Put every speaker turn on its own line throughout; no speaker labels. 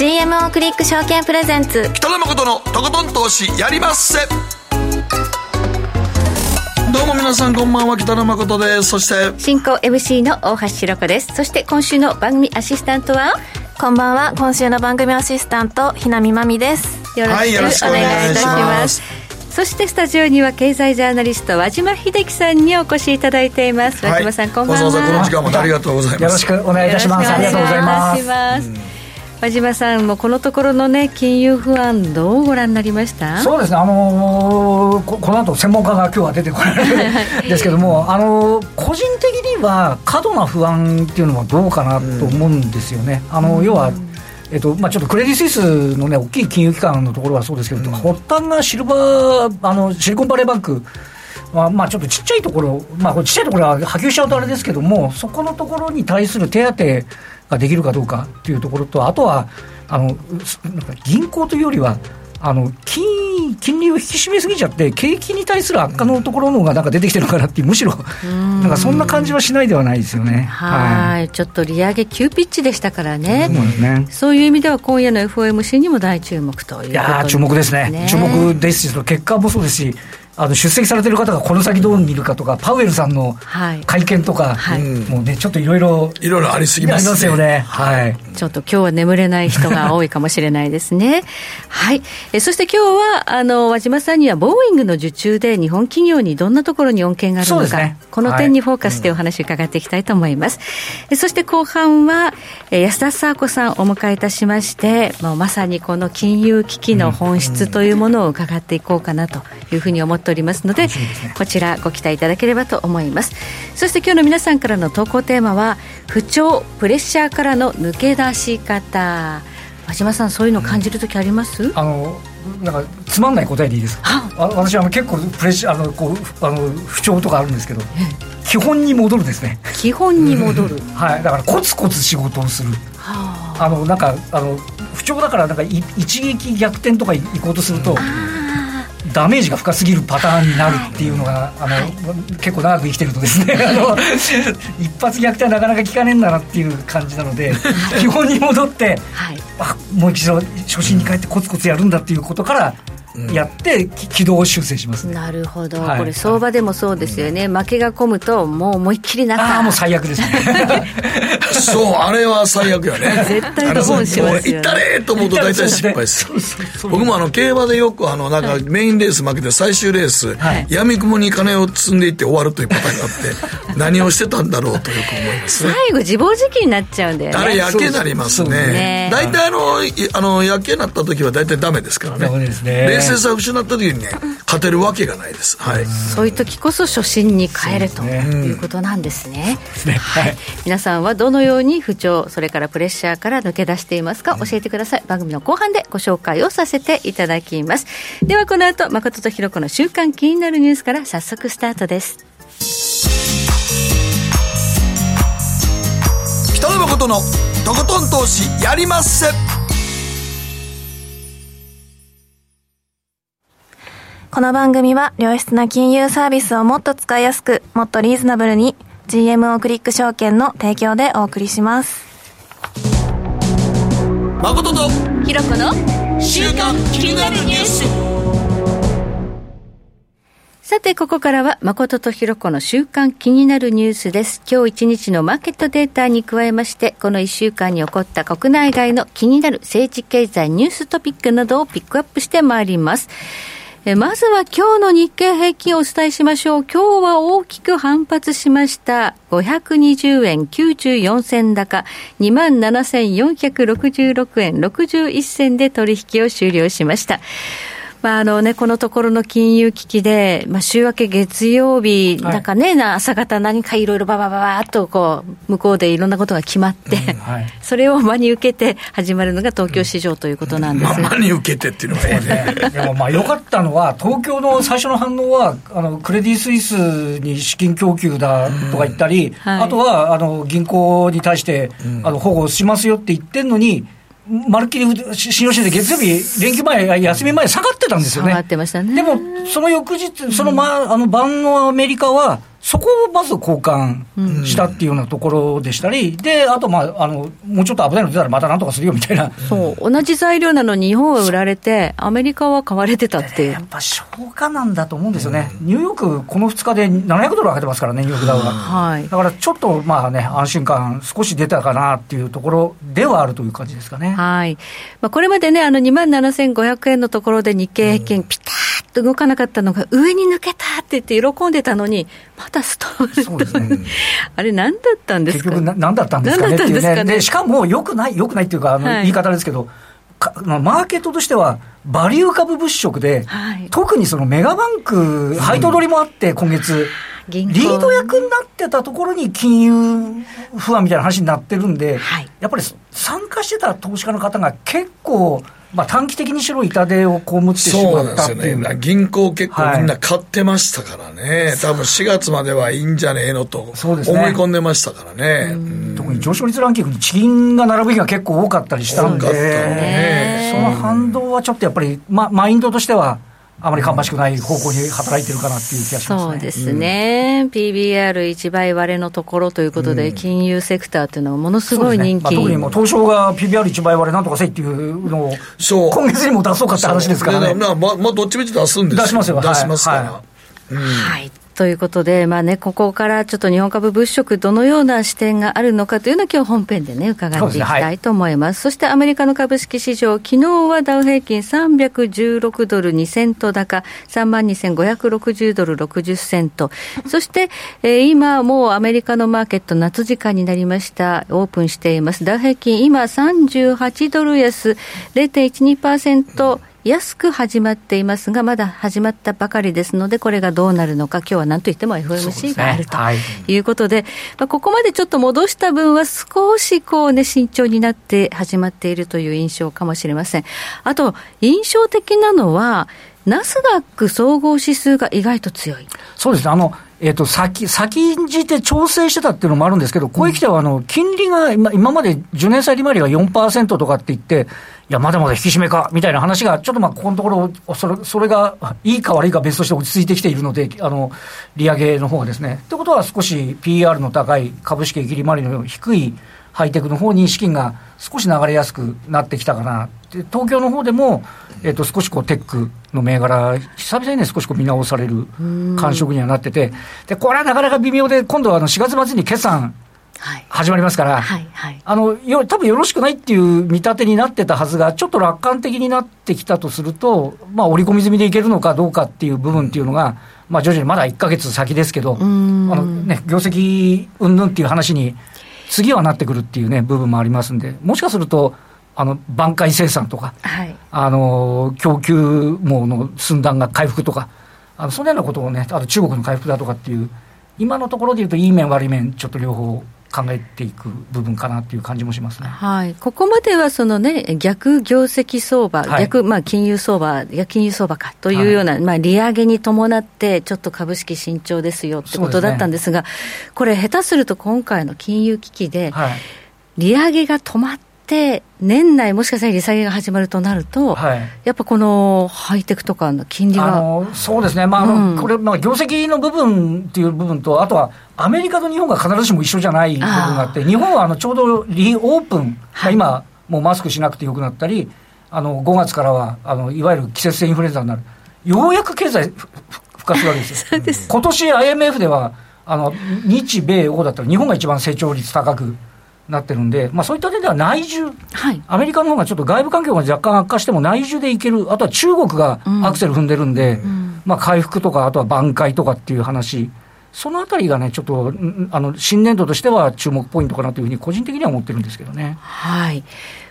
GMO クリック証券プレゼンツ。
北野誠のとことん投資やりまっせ。どうも皆さんこんばんは北野誠です。そして
進行 MC の大橋ひろ子です。そして今週の番組アシスタントは
こんばんは。今週の番組アシスタントひなみまみです。
よろしくお願いいたします、そしてスタジオには経済ジャーナリスト和島秀樹さんにお越しいただいています、和島さんこんばんは。わざ
わざこの時間までありがとうございます。
よろしくお願いいたします。ありがとうございます、
和島さんもこのところのね金融不安どうご覧になりました？
そうですね。あのー、ここの後専門家が今日は出てこられるんですけどもあのー、個人的には過度な不安っていうのはどうかなと思うんですよね、あの要はえっとまあ、ちょっとクレディ・スイスの、ね、大きい金融機関のところはそうですけど、うん、発端がシルバーあのシリコンバレーバンクまあ、まあちょっとちっちゃいところ、まあ、これちっちゃいところは波及しちゃうとあれですけども、そこのところに対する手当ができるかどうかっていうところと、あとは、あのなんか銀行というよりは、あの金金利を引き締めすぎちゃって、景気に対する悪化のところの方がなんか出てきてるからってむしろ、なんかそんな感じはしないではないですよね。
はい。ちょっと利上げ急ピッチでしたからね、そうね。そういう意味では、今夜の FOMC にも大注目という、ね、い
や注目ですね、注目ですし、結果もそうですし、あの出席されてる方がこの先どう見るかとか、パウエルさんの会見とか、はい、もうね、ちょっといろいろ、
いろいろありすぎますね。
ますよね。はい。
ちょっと今日は眠れない人が多いかもしれないですね。はい。えそして今日は、あの、和島さんには、ボーイングの受注で日本企業にどんなところに恩恵があるのか、ね、この点にフォーカスでお話を伺っていきたいと思います。はい、そして後半は、え安田沙子さんをお迎えいたしまして、もうまさにこの金融危機の本質というものを伺っていこうかなというふうに思っておりますので、うんね、こちらご期待いただければと思います。そして今日の皆さんからの投稿テーマは不調プレッシャーからの抜け出し方。和島さんそういうの感じる時あります、
うん、あのなんかつまんない答えでいいですか？私は結構プレッシャーあのこうあの不調とかあるんですけど基本に戻るですね。
基本に戻る、
はい。だからコツコツ仕事をする、はあ、あのなんかあの不調だからなんか一撃逆転とか行こうとすると、ダメージが深すぎるパターンになるっていうのが、あの、はい、結構長く生きてるとですねあの一発逆転はなかなか効かねえんだなっていう感じなので基本に戻って、はい、あもう一度初心に帰ってコツコツやるんだっていうことからやって、軌道修正します、
ね、なるほど、はい、これ相場でもそうですよね、負けが込むともう思いっきり中
ああもう最悪ですね。
そうあれは最悪やね。
絶対ドボンしますよ、ね、
いったれと思うと大体失敗です僕もあの競馬でよくあのなんかメインレース負けて最終レース、はい、闇雲に金を積んでいって終わるというパターンがあって 何をしてたんだろうとよく思います、
ね、最後自暴自棄になっちゃうんだよね。
あれやけになりますね。大体あのあのやけになった時は大体ダメですからね。
ダメですね。
冷静さを失った時にね勝てるわけがないです、はい、
そういう時こそ初心に変えるということなんですね、ね。はい、皆さんはどのように不調それからプレッシャーから抜け出していますか教えてください。番組の後半でご紹介をさせていただきます。ではこの後誠とひろ子の週刊気になるニュースから早速スタートです。
北野誠のとことん投資やりまっせ
この番組は良質な金融サービスをもっと使いやすく、もっとリーズナブルに GMO クリック証券の提供でお送りします。
誠と
ひろこの
週刊気になるニュース。
さて、ここからは、誠とひろこの週間気になるニュースです。今日一日のマーケットデータに加えまして、この一週間に起こった国内外の気になる政治経済ニューストピックなどをピックアップしてまいります。えまずは今日の日経平均をお伝えしましょう。今日は大きく反発しました。520円94銭高、27,466円61銭で取引を終了しました。まああのね、このところの金融危機で、まあ、週明け月曜日、なんかね、朝方何かいろいろばばばばっとこう、向こうでいろんなことが決まって、うんはい、それを真に受けて始まるのが東京市場ということなんです、
うんまあ、真に受けてっていうのがね。
でもまあ良かったのは、東京の最初の反応は、あのクレディ・スイスに資金供給だとか言ったり、うん。はい、あとはあの銀行に対して、あの保護しますよって言ってんのに、まるっきり信用してて、月曜日、連休前、休み前、下がってたんですよね。
下がってましたね。
でも、その翌日、その,、まあ、あの晩のアメリカは、そこをまず交換したっていうようなところでしたり、うん、であと、まああの、もうちょっと危ないの出たらまたなんとかするよみたいな
そう同じ材料なのに日本は売られて、アメリカは買われてたっていう。
やっぱ消化なんだと思うんですよね、うん、ニューヨーク、この2日で700ドル上げてますからね、ニューヨークダウは。はい、だからちょっとまあね、安心感、少し出たかなっていうところではあるという感じですかね。
はいまあ、これまでね、あの2万7500円のところで日経平均、ピタッと動かなかったのが、上に抜けたって言って喜んでたのに、またストールと、ね、あれ、何だったんですか？
結局何だったんですかねっていうね、でしかもよくない、よくないっていうか、あの言い方ですけど、マーケットとしては、バリュー株物色で、はい、特にそのメガバンク、配当取りもあって、今月。リード役になってたところに金融不安みたいな話になってるんで、はい、やっぱり参加してた投資家の方が結構、まあ、短期的にしろ痛手を被ってしまったっていう。そうなんですよね。
銀行結構みんな買ってましたからね。はい、多分4月まではいいんじゃねえのと思い込んでましたからね。
ね特に上昇率ランキングに地銀が並ぶ日が結構多かったりしたんで、ね、その反動はちょっとやっぱり、ま、マインドとしては、あまり芳しくない方向に働いてるかなっていう気がします、
ね、そうですね、うん、PBR1 倍割れのところということで、うん、金融セクターというのはものすごい人気、ね。まあ、
特にもう東証が PBR1 倍割れなんとかせいっていうのを、今月にも出そうかって話ですからね。
まあ、まあ、どっちみち出すんです
出しますよ、
出しますから。
はい、はいということで、まあね、ここからちょっと日本株物色、どのような視点があるのかというのを今日本編でね、伺っていきたいと思います。そ、ねはい、してアメリカの株式市場、昨日はダウ平均316ドル2セント高、32,560ドル60セント。そして、えー、今もうアメリカのマーケット夏時間になりました。オープンしています。ダウ平均今38ドル安、0.12%、安く始まっていますが、まだ始まったばかりですので、これがどうなるのか、今日は何といっても FOMC があるということで、でねはい、まあ、ここまでちょっと戻した分は少しこうね、慎重になって始まっているという印象かもしれません。あと、印象的なのは、ナスダック総合指数が意外と強い。
そうですね。あの、えっ、ー、と、先、先んじて調整してたっていうのもあるんですけど、ここへ来ては、あの、金利が今、今まで10年債利回りが4%とかって言って、いや、まだまだ引き締めか、みたいな話が、ちょっとまあ、ここのところ、それ、それが、いいか悪いか別として落ち着いてきているので、あの、利上げの方がですね。ってことは、少し PR の高い株式切り回りの低いハイテクの方に資金が少し流れやすくなってきたかな。で東京の方でも、えっ、と、少しこう、テックの銘柄、久々にね、少しこう見直される感触にはなってて、で、これはなかなか微妙で、今度はあの4月末に決算、始まりますから、はいはい、あのよ多分よろしくないっていう見立てになってたはずが、ちょっと楽観的になってきたとすると、まあ、織り込み済みでいけるのかどうかっていう部分っていうのが、まあ、徐々にまだ1か月先ですけど、あのね、業績云々っていう話に、次はなってくるっていうね、部分もありますんで、もしかすると、あの挽回生産とか、はい、あの供給網の寸断が回復とか、あのそのようなことをね、あと中国の回復だとかっていう、今のところでいうと、いい面、悪い面、ちょっと両方考えていく部分かなっていう感じもしますね、
はい、ここまではその、ね、逆業績相場、はい、逆、まあ、金融相場、逆金融相場かというような、はい、まあ、利上げに伴って、ちょっと株式慎重ですよってことだったんですが、すね、これ、下手すると今回の金融危機で、利上げが止まって、て、年内、もしかしたら利下げが始まるとなると、はい、やっぱこのハイテクとかの金利は。
そうですね、まあ、うん、これ、まあ、業績の部分っていう部分と、あとはアメリカと日本が必ずしも一緒じゃない部分があって、日本はあのちょうどリオープン、はい、まあ、今、もうマスクしなくてよくなったり、あの5月からはあのいわゆる季節性インフルエンザになる、ようやく経済復活するわけですよ。今年 IMF ではあの日米欧だったら日本が一番成長率高くなってるんで、まあ、そういった点では内需、はい、アメリカの方がちょっと外部環境が若干悪化しても内需でいける、あとは中国がアクセル踏んでるんで、うん、まあ、回復とか、あとは挽回とかっていう話、そのあたりがね、ちょっとあの新年度としては注目ポイントかなというふうに、個人的には思ってるんですけどね。
はい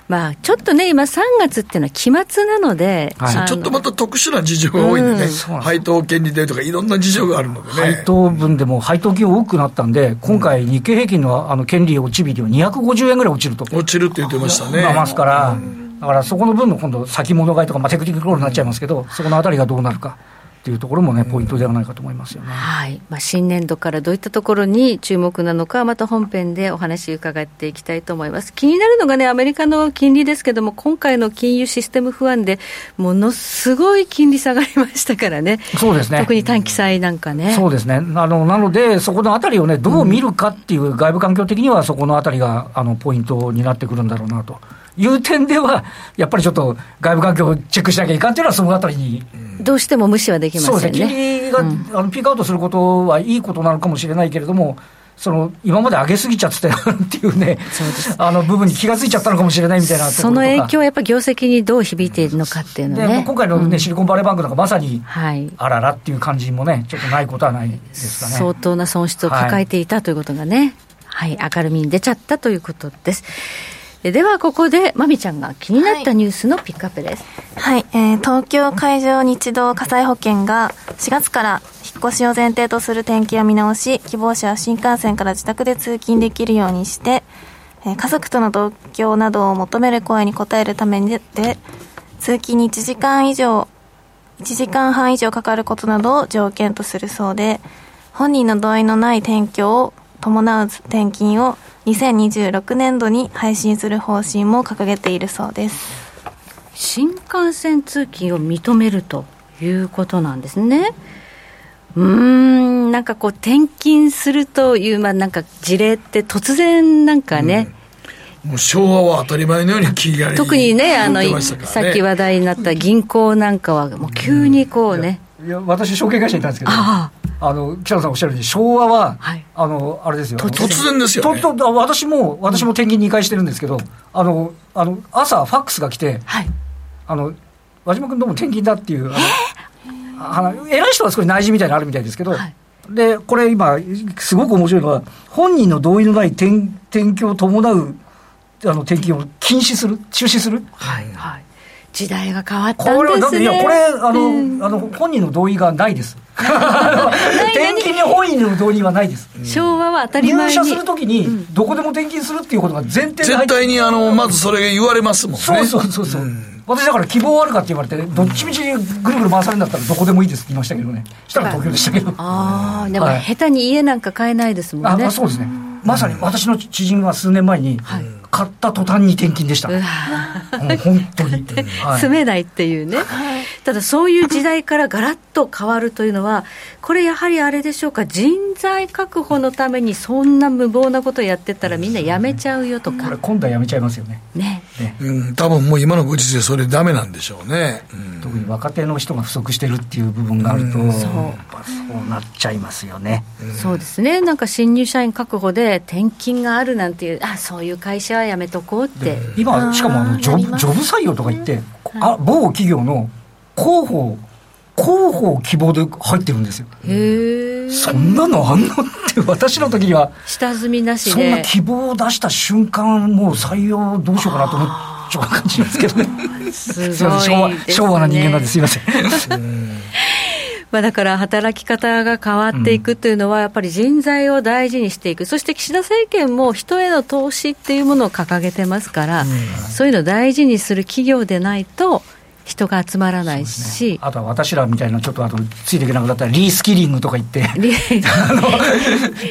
まあ、ちょっとね、今、3月っていうのは期末なので、
はい、ちょっとまた特殊な事情が多いんでね、うん、配当権利でとか、いろんな事情があるのでね。
配当分でも配当金多くなったんで、今回、日経平均のあの権利落ち日は250円ぐらい落ちると。
落ちるって言ってましたね。
ますから、だからそこの分の今度、先物買いとか、まあ、テクニックロールになっちゃいますけど、そこのあたりがどうなるか。っていうところもね、ポイントではないかと思いますよね。
はいまあ、新年度からどういったところに注目なのか、また本編でお話伺っていきたいと思います。気になるのがね、アメリカの金利ですけども、今回の金融システム不安で、ものすごい金利下がりましたからね、
そうですね
特に短期債なんかね。
そうですね。あの、なので、そこのあたりをね、どう見るかっていう外部環境的には、そこのあたりが、あの、ポイントになってくるんだろうなと。いう点では、やっぱりちょっと外部環境をチェックしなきゃいかんっていうのは、そのあたりに。
どうしても無視はできませんね。
そうですね。金利が、うん、あのピークアウトすることはいいことなのかもしれないけれども、その今まで上げすぎちゃってたっていうね、あの部分に気が付いちゃったのかもしれないみたいな
その影響はやっぱり業績にどう響いているのかっていうのね。
今回のね、うん、シリコンバレーバンクなんかまさに、はい、あららっていう感じもね、ちょっとないことはないですかね。
相当な損失を抱えていたということがね、はい、はい、明るみに出ちゃったということです。ではここでまみちゃんが気になったニュースのピックアップです。
はい、えー、東京海上日動火災保険が4月から引っ越しを前提とする転記を見直し希望者は新幹線から自宅で通勤できるようにして、えー、家族との同居などを求める声に応えるためで通勤に1時間以上1時間半以上かかることなどを条件とするそうで本人の同意のない転居を伴う転勤を2026年度に配信する方針も掲げているそうです。
新幹線通勤を認めるということなんですね。うん、なんかこう、転勤するという、まあ、なんか事例って突然なんかね、
うん、もう昭和は当たり前のように聞きが
特にね、あの、ね、さっき話題になった銀行なんかは、もう急にこうね、
うん、いや私、証券会社にいたんですけど、ああ。の北野さんおっしゃるように、昭和は、はい、あのあれですよ、
突然。ですよ、ね、
とと私も、私も転勤2回してるんですけど、あのあの朝、ファックスが来て、はい、あの和島君、どうも転勤だっていう、あの偉い人は少し内示みたいなのあるみたいですけど、はい、でこれ今、すごく面白いのは、本人の同意のない転転居を伴うあの転勤を禁止する、中止する。
はいはい時代が変わったんですね。い
や、これ、あの、うん、あの、本人の同意がないです。転勤に本人の同意はないです。
昭和は当たり前
に。入社するときに、どこでも転勤するっていうことが前提で
絶対に、あの、まずそれ言われますもんね。
そうそうそうそう。うん私だから希望あるかって言われて、どっちみちぐるぐる回されるんだったらどこでもいいですって言いましたけどね。したら東京でしたけど。
ああ、でも下手に家なんか買えないですもんね。
あそうですね。まさに私の知人は数年前に、買った途端に転勤でした。本当に、
住めないっていうね。ただそういう時代からガラッと変わるというのは、これやはりあれでしょうか、人材確保のためにそんな無謀なことやってたらみんな辞めちゃうよとか。これ
今度は辞めちゃいますよね。
ね。
ねうん、多分もう今のご時世それダメなんでしょうね。
うん、特に若手の人が不足してるっていう部分があると、うん、そうそうなっちゃいますよね。
そうですね。なんか新入社員確保で転勤があるなんていう、あそういう会社はやめとこうって。
今、しかもあのジョジョブ採用とか言って、あ某企業の広報、広報希望で入ってるんですよ。そんなのあんの？って私の時には。
下積みなしで。
そんな希望を出した瞬間、もう採用どうしようかなと思っちゃう感じですけどね。すごい、ね、昭和、昭和な人間なんですいません。
まあ、だから働き方が変わっていくというのは、やっぱり人材を大事にしていく、そして岸田政権も人への投資っていうものを掲げてますから、そういうのを大事にする企業でないと、人が集まらないし、ね、
あとは私らみたいなちょっとあとついていけなくなったらリースキリングとか言って。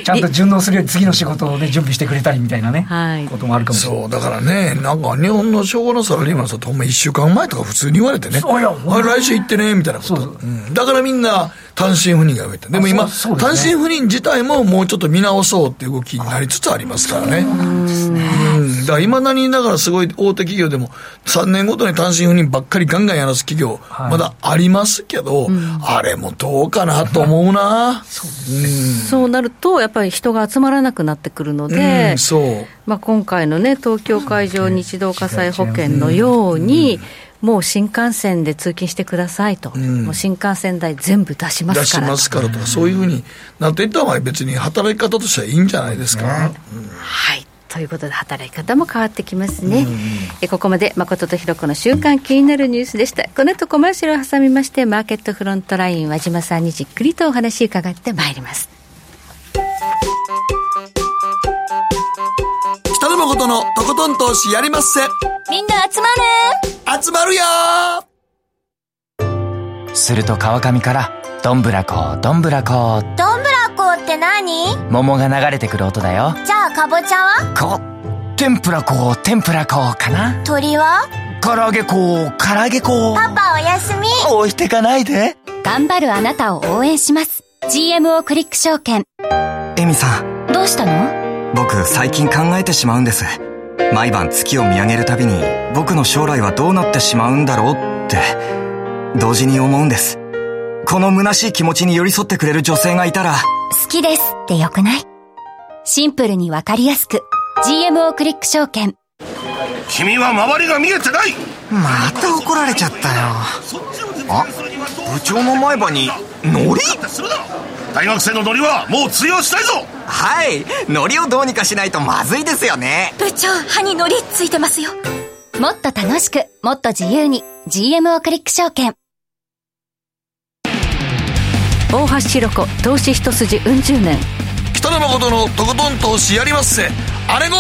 ちゃんと順応するように次の仕事をね準備してくれたりみたいなね、はい、こともあるかもしれない。
そうだからねなんか日本の昭和のサラリーマンさんとほんま1週間前とか普通に言われてね。あ来週行ってねみたいなこと、うん、だからみんだ単身赴任が増えた。でも今、ね、単身赴任自体ももうちょっと見直そうっていう動きになりつつありますからね。うん。だから今何言いながらすごい大手企業でも3年ごとに単身赴任ばっかりガンガンやらす企業、まだありますけど、うん、あれもどうかなと思うな。
そう、なると、やっぱり人が集まらなくなってくるので、そう。まあ今回のね、東京海上日動火災保険のように、もう新幹線で通勤してくださいと、うん、もう新幹線代全部出しますから
出しますからとか、そういうふうになっていった方が別に働き方としてはいいんじゃないですか。うん、
はいということで働き方も変わってきますね、うん、えここまで誠とひろ子の週刊気になるニュースでした。この後コマーシャルを挟みましてマーケットフロントライン和島さんにじっくりとお話伺ってまいります。
北野誠のとことん投資やりまっせ。
みんな集まる。
集まるよ。
すると川上からどんぶらこどんぶらこ。
どんぶらこって何？
桃が流れてくる音だよ。
じゃあかぼちゃは？
こ天ぷらこ天ぷらこかな？
鳥は？
唐揚げこ唐揚げこ。
パパおやすみ。
置いてかないで。
頑張るあなたを応援します。GMO クリック証券。
エミさん。
どうしたの？
僕最近考えてしまうんです。毎晩月を見上げるたびに僕の将来はどうなってしまうんだろうって。同時に思うんですこの虚しい気持ちに寄り添ってくれる女性がいたら
好きですってよくない？シンプルにわかりやすく GMO クリック証券。
君は周りが見えてない！
また怒られちゃったよ。あ部長の前歯にノリ
大学生のノリはもう通用したいぞ！
はい。ノリをどうにかしないとまずいですよね。
部長歯にノリついてますよ。もっと楽しくもっと自由に GMO クリック証券
大橋ひろ子投資一筋うん十年
北野誠のとことん投資やりまっせあれご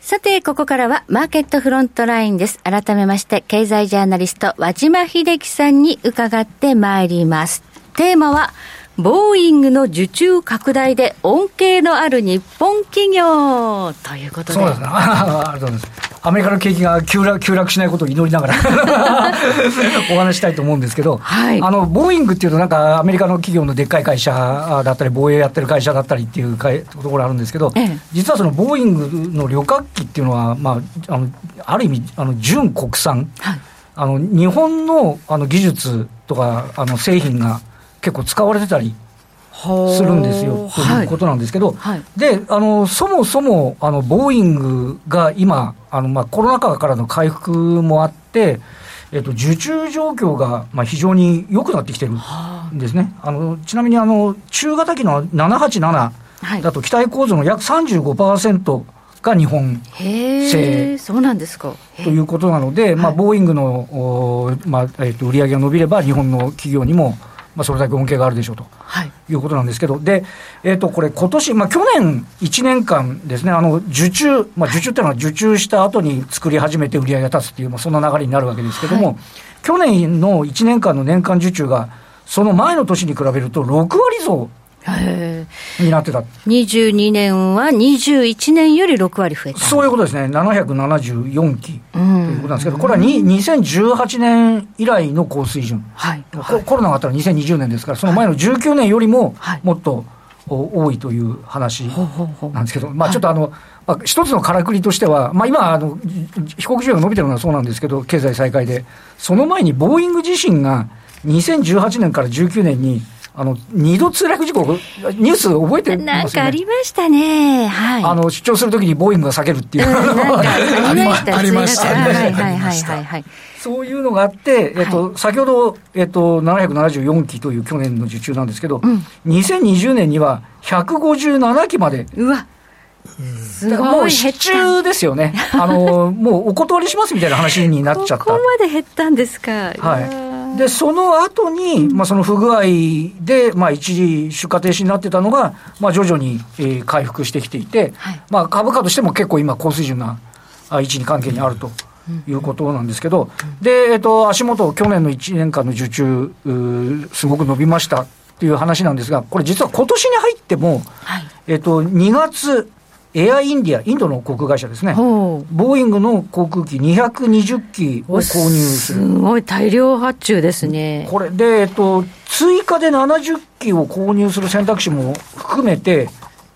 さて、ここからはマーケットフロントラインです。改めまして、経済ジャーナリスト、和島秀樹さんに伺ってまいります。テーマは、ボーイングの受注拡大で恩恵のある日本企業ということで。
そうですね。ありがとうございます。アメリカの景気が急落急落しないことを祈りながら お話したいと思うんですけど、はい、あのボーイングっていうと、なんかアメリカの企業のでっかい会社だったり、防衛やってる会社だったりっていうところあるんですけど、ええ、実はそのボーイングの旅客機っていうのは、まあ、あのある意味、あの純国産、はい、あの日本のあの技術とかあの製品が結構使われてたりするんですよ、ということなんですけど、はい。はい、であのそもそもあのボーイングが今、あのまあ、コロナ禍からの回復もあって、えっと、受注状況がまあ非常に良くなってきてるんですね。あ。のちなみにあの中型機の787だと機体構造の約35%が日本製。
そうなんですか。
ということなので、まあ、ボーイングの、まあえっと売り上げが伸びれば日本の企業にもまあ、それだけ恩恵があるでしょうと、はい、いうことなんですけど、で、えっ、ー、と、これ、今年、まあ、去年1年間ですね、あの、受注、まあ、受注っていうのは受注した後に作り始めて売り上げが立つっていう、まあ、そんな流れになるわけですけども、はい、去年の1年間の年間受注が、その前の年に比べると6割増になってた。
22年は21年より6割増えた。
そういうことですね。774機ということなんですけど、これは2018年以来の高水準。はい、コロナがあったら2020年ですから、その前の19年よりももっと多いという話なんですけど、まあちょっとあの、まあ、一つのからくりとしては、まあ、今あの、飛行機需要が伸びてるのはそうなんですけど、経済再開で、その前にボーイング自身が2018年から19年に、あの、二度墜落事故、ニュース覚えてます
ね？なんかありましたね。はい。
あの、出張するときにボーイングが避けるっていう。
ありましたね。はいはい
はいはい。そういうのがあって、えっと、先ほど、えっと、774機という去年の受注なんですけど、うん、2020年には157機まで。
うわ。
すごいもう支中ですよね。あの、もうお断りしますみたいな話になっちゃった。こ
こまで減ったんですか。
はい。で、その後に、まあ、その不具合で、まあ、一時出荷停止になってたのが、まあ、徐々に、えー、回復してきていて、はい、まあ、株価としても結構今、高水準な位置に関係にあると。いうことなんですけど、で、えっ、と、足元、去年の1年間の受注、すごく伸びましたっていう話なんですが、これ実は今年に入っても、はい、えっ、と、2月、エアインディア、インドの航空会社ですね、ボーイングの航空機220機を購入する。
すごい大量発注ですね。
これで、えっと、追加で70機を購入する選択肢も含めて、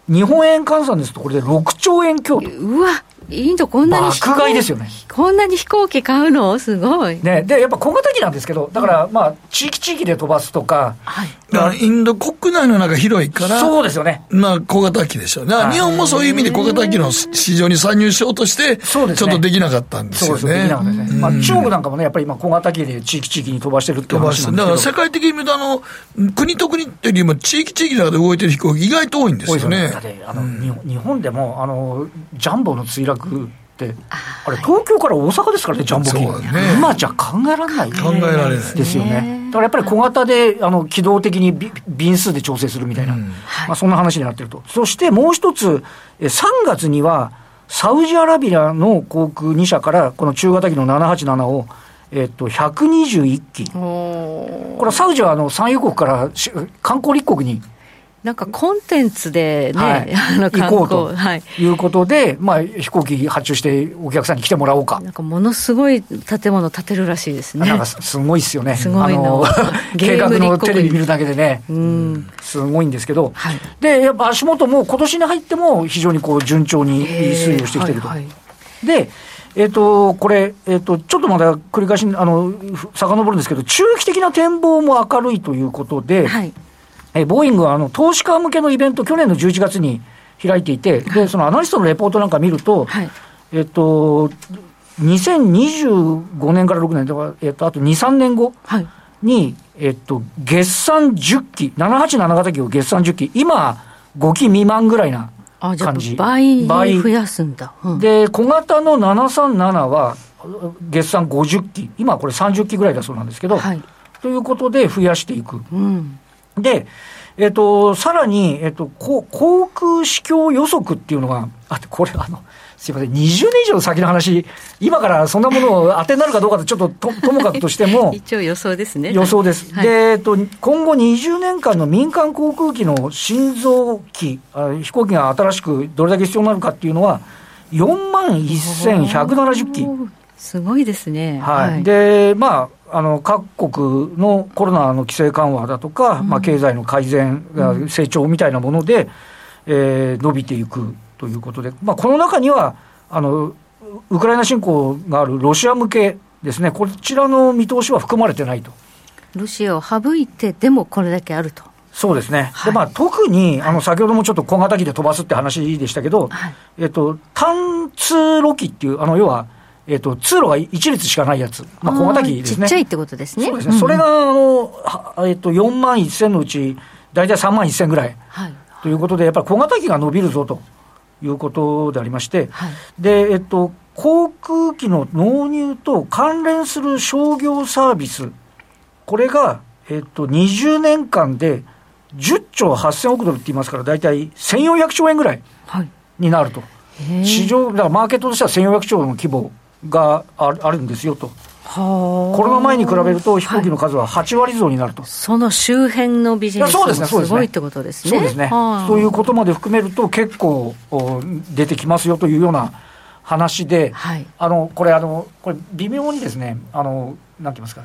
日本円換算ですと、これで6兆円強と。
うわインドこんなに
爆買いですよね。
こんなに飛行機買うの？すごい。
ね、で、やっぱ小型機なんですけど、だから、まあ、地域地域で飛ばすとか。
はい。だから、インド国内の中広いから。
そうですよね。
まあ、小型機でしょう。だから、日本もそういう意味で小型機の市場に参入しようとして、そうですね。ちょっとできなかったんですよね。そうですできなかったです
ね。まあ、中国なんかもね、やっぱり今小型機で地域地域に飛ばしてるっていう話なんですけど。
だから世界的に見ると、あの、国と国っていうよりも地域地域の中で動いてる飛行機意外と多いんですよね。だって、
あの、日本でも、あの、ジャンボの墜落、あれ、東京から大阪ですからね、ジャンボ機、ね、今じゃ考えられない。
考えられない。
ですよね。だからやっぱり小型であの機動的に便数で調整するみたいな、うん、まあ、そんな話になってると、そしてもう一つ、3月には、サウジアラビアの航空2社から、この中型機の787を、えっと、121機。これはサウジはあの産油国からし観光立国に
なんかコンテンツでね、
はい。
あの観
行こうと
光、はい、
いうことで、まあ、飛行機発注してお客さんに来てもらおうか。
なんかものすごい建物建てるらしいですね。
なんかすすごいっすよね。
すごいの。ゲ
計画のテレビ見るだけでね、
うん。
すごいんですけど、
はい
で、やっぱ足元も今年に入っても非常にこう順調に推移をしてきてると。
はいはい。
で、えっ、と、これ、えっ、と、ちょっとまだ繰り返し、あの、ふ遡るんですけど、中期的な展望も明るいということで、
はい
えーボーイングはあの投資家向けのイベント、去年の11月に開いていて、で、そのアナリストのレポートなんか見ると、
はい。
えっと、2025年から6年とか、えっと、あと2、3年後
はい。
に、えっと、月産10機、787型機を月産10機、今、5機未満ぐらいな
あじ
じ。
倍増やすんだ、うん。
で、小型の737は、月産50機、今これ30機ぐらいだそうなんですけど、
はい。
ということで増やしていく。
うん
で、えっ、と、さらに、えっ、と、こう航空市況予測っていうのがあって、これあの、すいません、20年以上先の話、今からそんなものを当てになるかどうかってちょっととともかくとしても、
一応予想ですね
予想です。
はい
で、えっと、今後20年間の民間航空機の心臓機、あ飛行機が新しくどれだけ必要になるかっていうのは、4万1170機。
すごいですね
はい。で、まあ、あの、各国のコロナの規制緩和だとか、まあ、経済の改善、成長みたいなもので、えー伸びていくということで、まあ、この中には、あの、ウクライナ侵攻があるロシア向けですね、こちらの見通しは含まれてないと。
ロシアを省いてでもこれだけあると。
そうですね。
はい。
で、まあ、特に、あの、先ほどもちょっと小型機で飛ばすって話でしたけど、
はい。
えっと、単通路機っていう、あの、要は、えっと、通路が一列しかないやつ。まあ、小型機ですね。
ちっちゃいってことですね
そうですね。それが、あの、はえっと、4万1000のうち、大体3万1000ぐらい。
はい
ということで、やっぱり小型機が伸びるぞということでありまして、
はい
で、えっと、航空機の納入と関連する商業サービス、これが、えっと、20年間で10兆8000億ドルって言いますから、大体1400兆円ぐらい
はい
になると。
へー
市場、だからマーケットとしては1400兆の規模があるんですよと。
はあ
コロナ前に比べると飛行機の数は8割増になると。
その周辺のビジネスも
いやそうです
ごいってことですね。
そうですね。
はあ
そういうことまで含めると結構お出てきますよというような話で、
はい
あの、これあの、これ微妙にですね、あの、なんて言いますか、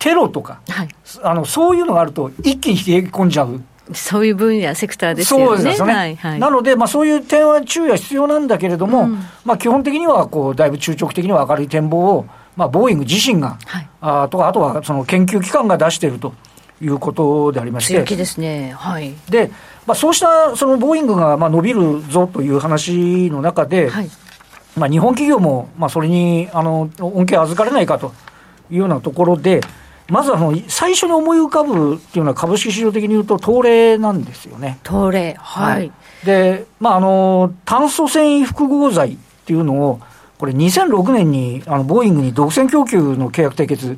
テロとか、
はい。
あの、そういうのがあると一気に冷え込んじゃう。
そういう分野、セクターですよね。
そうですよね。
はいはい。
なので、まあそういう点は注意は必要なんだけれども、
うん
まあ基本的には、こう、だいぶ中長期的には明るい展望を、まあ、ボーイング自身が、
はい
あとか、あとはその研究機関が出しているということでありまして、
ですね。はい。
で、まあ、そうしたそのボーイングがまあ伸びるぞという話の中で、
はい。
まあ、日本企業もまあそれにあの恩恵を預かれないかというようなところで、まずあの最初に思い浮かぶっていうのは株式市場的に言うと、東レなんですよね。
東レ。はい。
で、まあ、あの炭素繊維複合剤っていうのを、これ2006年にあのボーイングに独占供給の契約締結、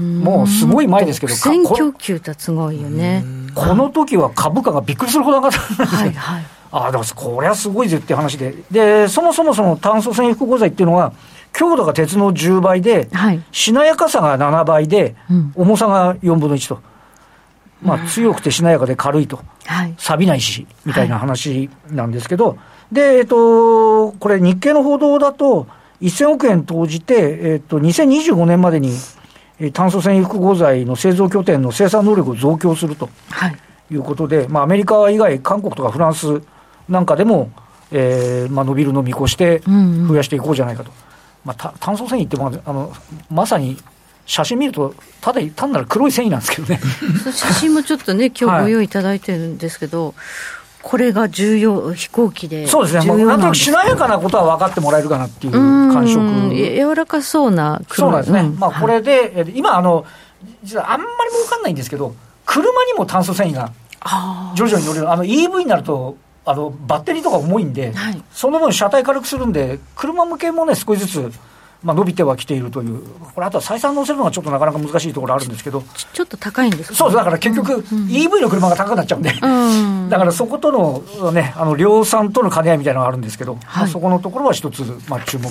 もうすごい前ですけど、
独占供給ってすごいよね。
この時は株価がびっくりするほど上がったんですよ。
はいはい。
ああ、だからこれはすごいぜっていう話で。で、そもそもその炭素繊維複合剤っていうのは、強度が鉄の10倍で、
はい。
しなやかさが7倍で、
うん
重さが4分の1と。まあ、強くてしなやかで軽いと。
はい。
錆びないし、みたいな話なんですけど、で、えっと、これ日経の報道だと、1000億円投じて、えっと、2025年までに、えー炭素繊維複合剤の製造拠点の生産能力を増強すると
はい。
いうことで、まあ、アメリカ以外、韓国とかフランスなんかでも、えーまあ、伸びるのを見越して
うんうん
増やしていこうじゃないかと。まあ、た炭素繊維って、まあ、あのまさに写真見ると、ただ単なる黒い繊維なんですけどね。
写真もちょっとね、今日ご用意いただいてるんですけど、これが重要、飛行機で
そうですね、もう
重要なん
となくしなやかなことは分かってもらえるかなっていう
うん
感触。
柔らかそうな
そうなんですね。
ん
まあ、これで、え今、あの、実はあんまり儲かんないんですけど、車にも炭素繊維が
あ
徐々に乗れる。あの、EV になると、あの、バッテリーとか重いんで、
はい
その分車体軽くするんで、車向けもね、少しずつ、まあ、伸びてはきているという。これ、あとは採算乗せるのがちょっとなかなか難しいところあるんですけど、
ーちょっと高いんですか？
そうです。だから結局、EV の車が高くなっちゃうんで、
うん
だからそことのね、あの量産との兼ね合いみたいなのがあるんですけど、まあ、
はい
そこのところは一つ、まあ、注目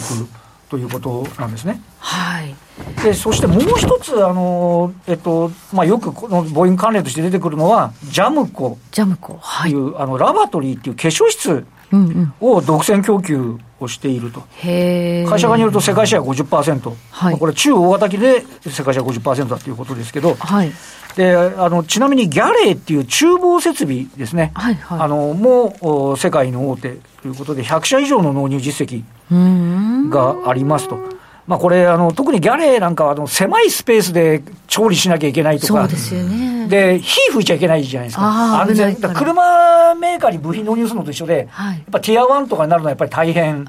とということなんですね。
はい。
でそしてもう一つ、あのえっとまあ、よくこのボーイング関連として出てくるのは、ジャムコ
ジャムコ。はい。
という、あのラバトリーっていう化粧室。を独占供給をしていると。会社側によると世界シェア50%、
はい
まあこれ、中大型機で世界シェア50%だということですけど、
はい。
であのちなみにギャレーっていう厨房設備ですね、
はいはい
あのもうお世界の大手ということで、100社以上の納入実績。がありますと。まあ、これあの、特にギャレーなんかはあの狭いスペースで調理しなきゃいけないとか、
そうですよね。
で火吹いちゃいけないじゃないですか、安全。車メーカーに部品納入するのと一緒で、
はい。
やっぱティア1とかになるのはやっぱり大変、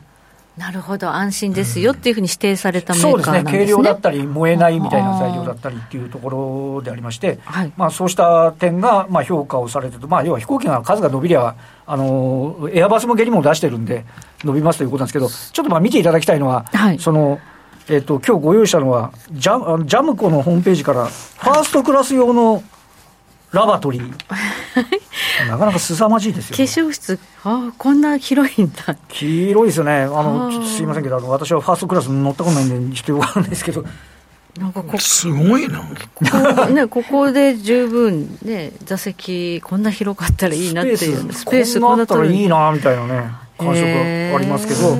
なるほど。安心ですよっていうふうに指定されたメー
そうですね、
カーなんですね。
軽量だったり、燃えないみたいな材料だったりっていうところでありまして、
はい。
まあ、そうした点がまあ評価をされてると、まあ、要は飛行機が数が伸びりゃ、あのエアバスもゲリも出してるんで、伸びますということなんですけど、ちょっとまあ見ていただきたいのは、
はい。
そのえっと今日ご用意したのはジャ、あのジャムコのホームページから、ファーストクラス用のラバトリー、なかなか凄まじいですよ
化。粧室、ああ、こんな広いんだ。
広いですよね、あの
あ
すいませんけど、あの私はファーストクラス乗ったことないんで、ちょっとよくわかんないですけど。
なんかこ
すごいな。
こ、ね、ここで十分ね、座席、こんな広かったらいいなっていう。スペース
こんなあったらいい
い
なみたいなね感触がありますけど、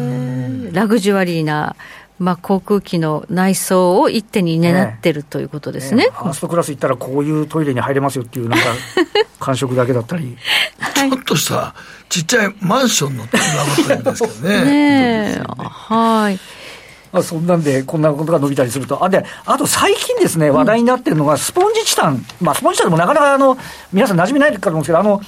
ラグジュアリーな、まあ、航空機の内装を一手に担ってるということですね。
ファーストクラス行ったらこういうトイレに入れますよっていうなんか感触だけだったり。
は い
ちょっとしたちっちゃいマンションのラバトリーですけどね。
ねえ、はい。
まあそんなんでこんなことが伸びたりすると。あであと最近ですね話題になってるのがスポンジチタン、まあスポンジチタンもなかなかあの皆さん馴染みないかと思うんですけどあの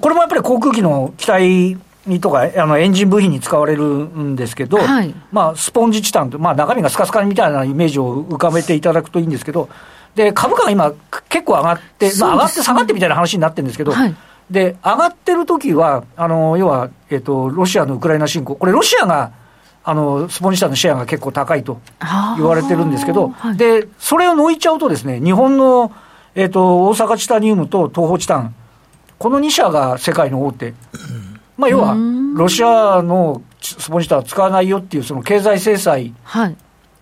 これもやっぱり航空機の機体にとかあのエンジン部品に使われるんですけど、
はい。
まあ、スポンジチタンと、まあ、中身がスカスカみたいなイメージを浮かべていただくといいんですけど、で株価が今、結構上がって、まあ、上がって下がってみたいな話になってるんですけど、
はい。
で上がってる時は、あの要は、えっと、ロシアのウクライナ侵攻、これ、ロシアがあのスポンジチタンのシェアが結構高いと言われてるんですけど、
はい。
でそれを抜いちゃうとですね、日本の、えっと、大阪チタニウムと東方チタン、この2社が世界の大手。まあ、要は、ロシアのスポンジチタンは使わないよっていう、その経済制裁
はい。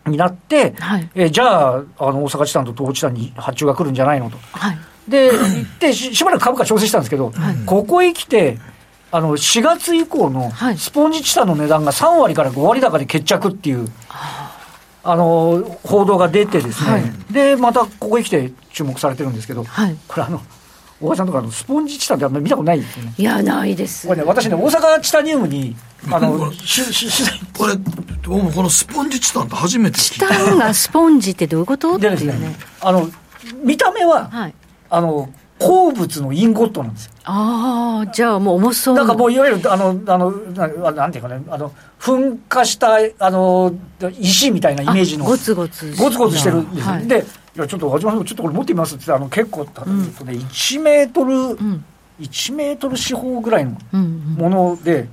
になって、
はい
えーじゃあ、あの大阪チタンと東方チタンに発注が来るんじゃないのと。
はい。
で、行ってし、しばらく株価調整したんですけど、ここへ来て、あの4月以降の
はい
スポンジチタンの値段が3割から5割高で決着っていう、あの報道が出てですね、
はい
で、またここへ来て注目されてるんですけど、
はい。
これあの、大橋さんとかスポンジチタンってあんまり見たことないですよね。
いや、ないです。
これね、私ね、大阪チタニウムに、あの、しし取材
これ、僕もこのスポンジチタンって初めて聞
チ
いた。
タンがスポンジってどういうこと？
でですね、あの、見た目は、
はい。
あの、鉱物のインゴットなんですよ。
ああ、じゃあもう重そう
なんかもういわゆる、あの、あの、ななんていうかね、あの、噴火した、あの、石みたいなイメージの。
あゴツゴツ
ゴツゴツしてるんですよ。
はい
で、いや、ちょっと、和島さん、ちょっとこれ持ってみますって言って、あの、結構、たね、1メートル、
ん。
1メートル四方ぐらいの
うん
もので、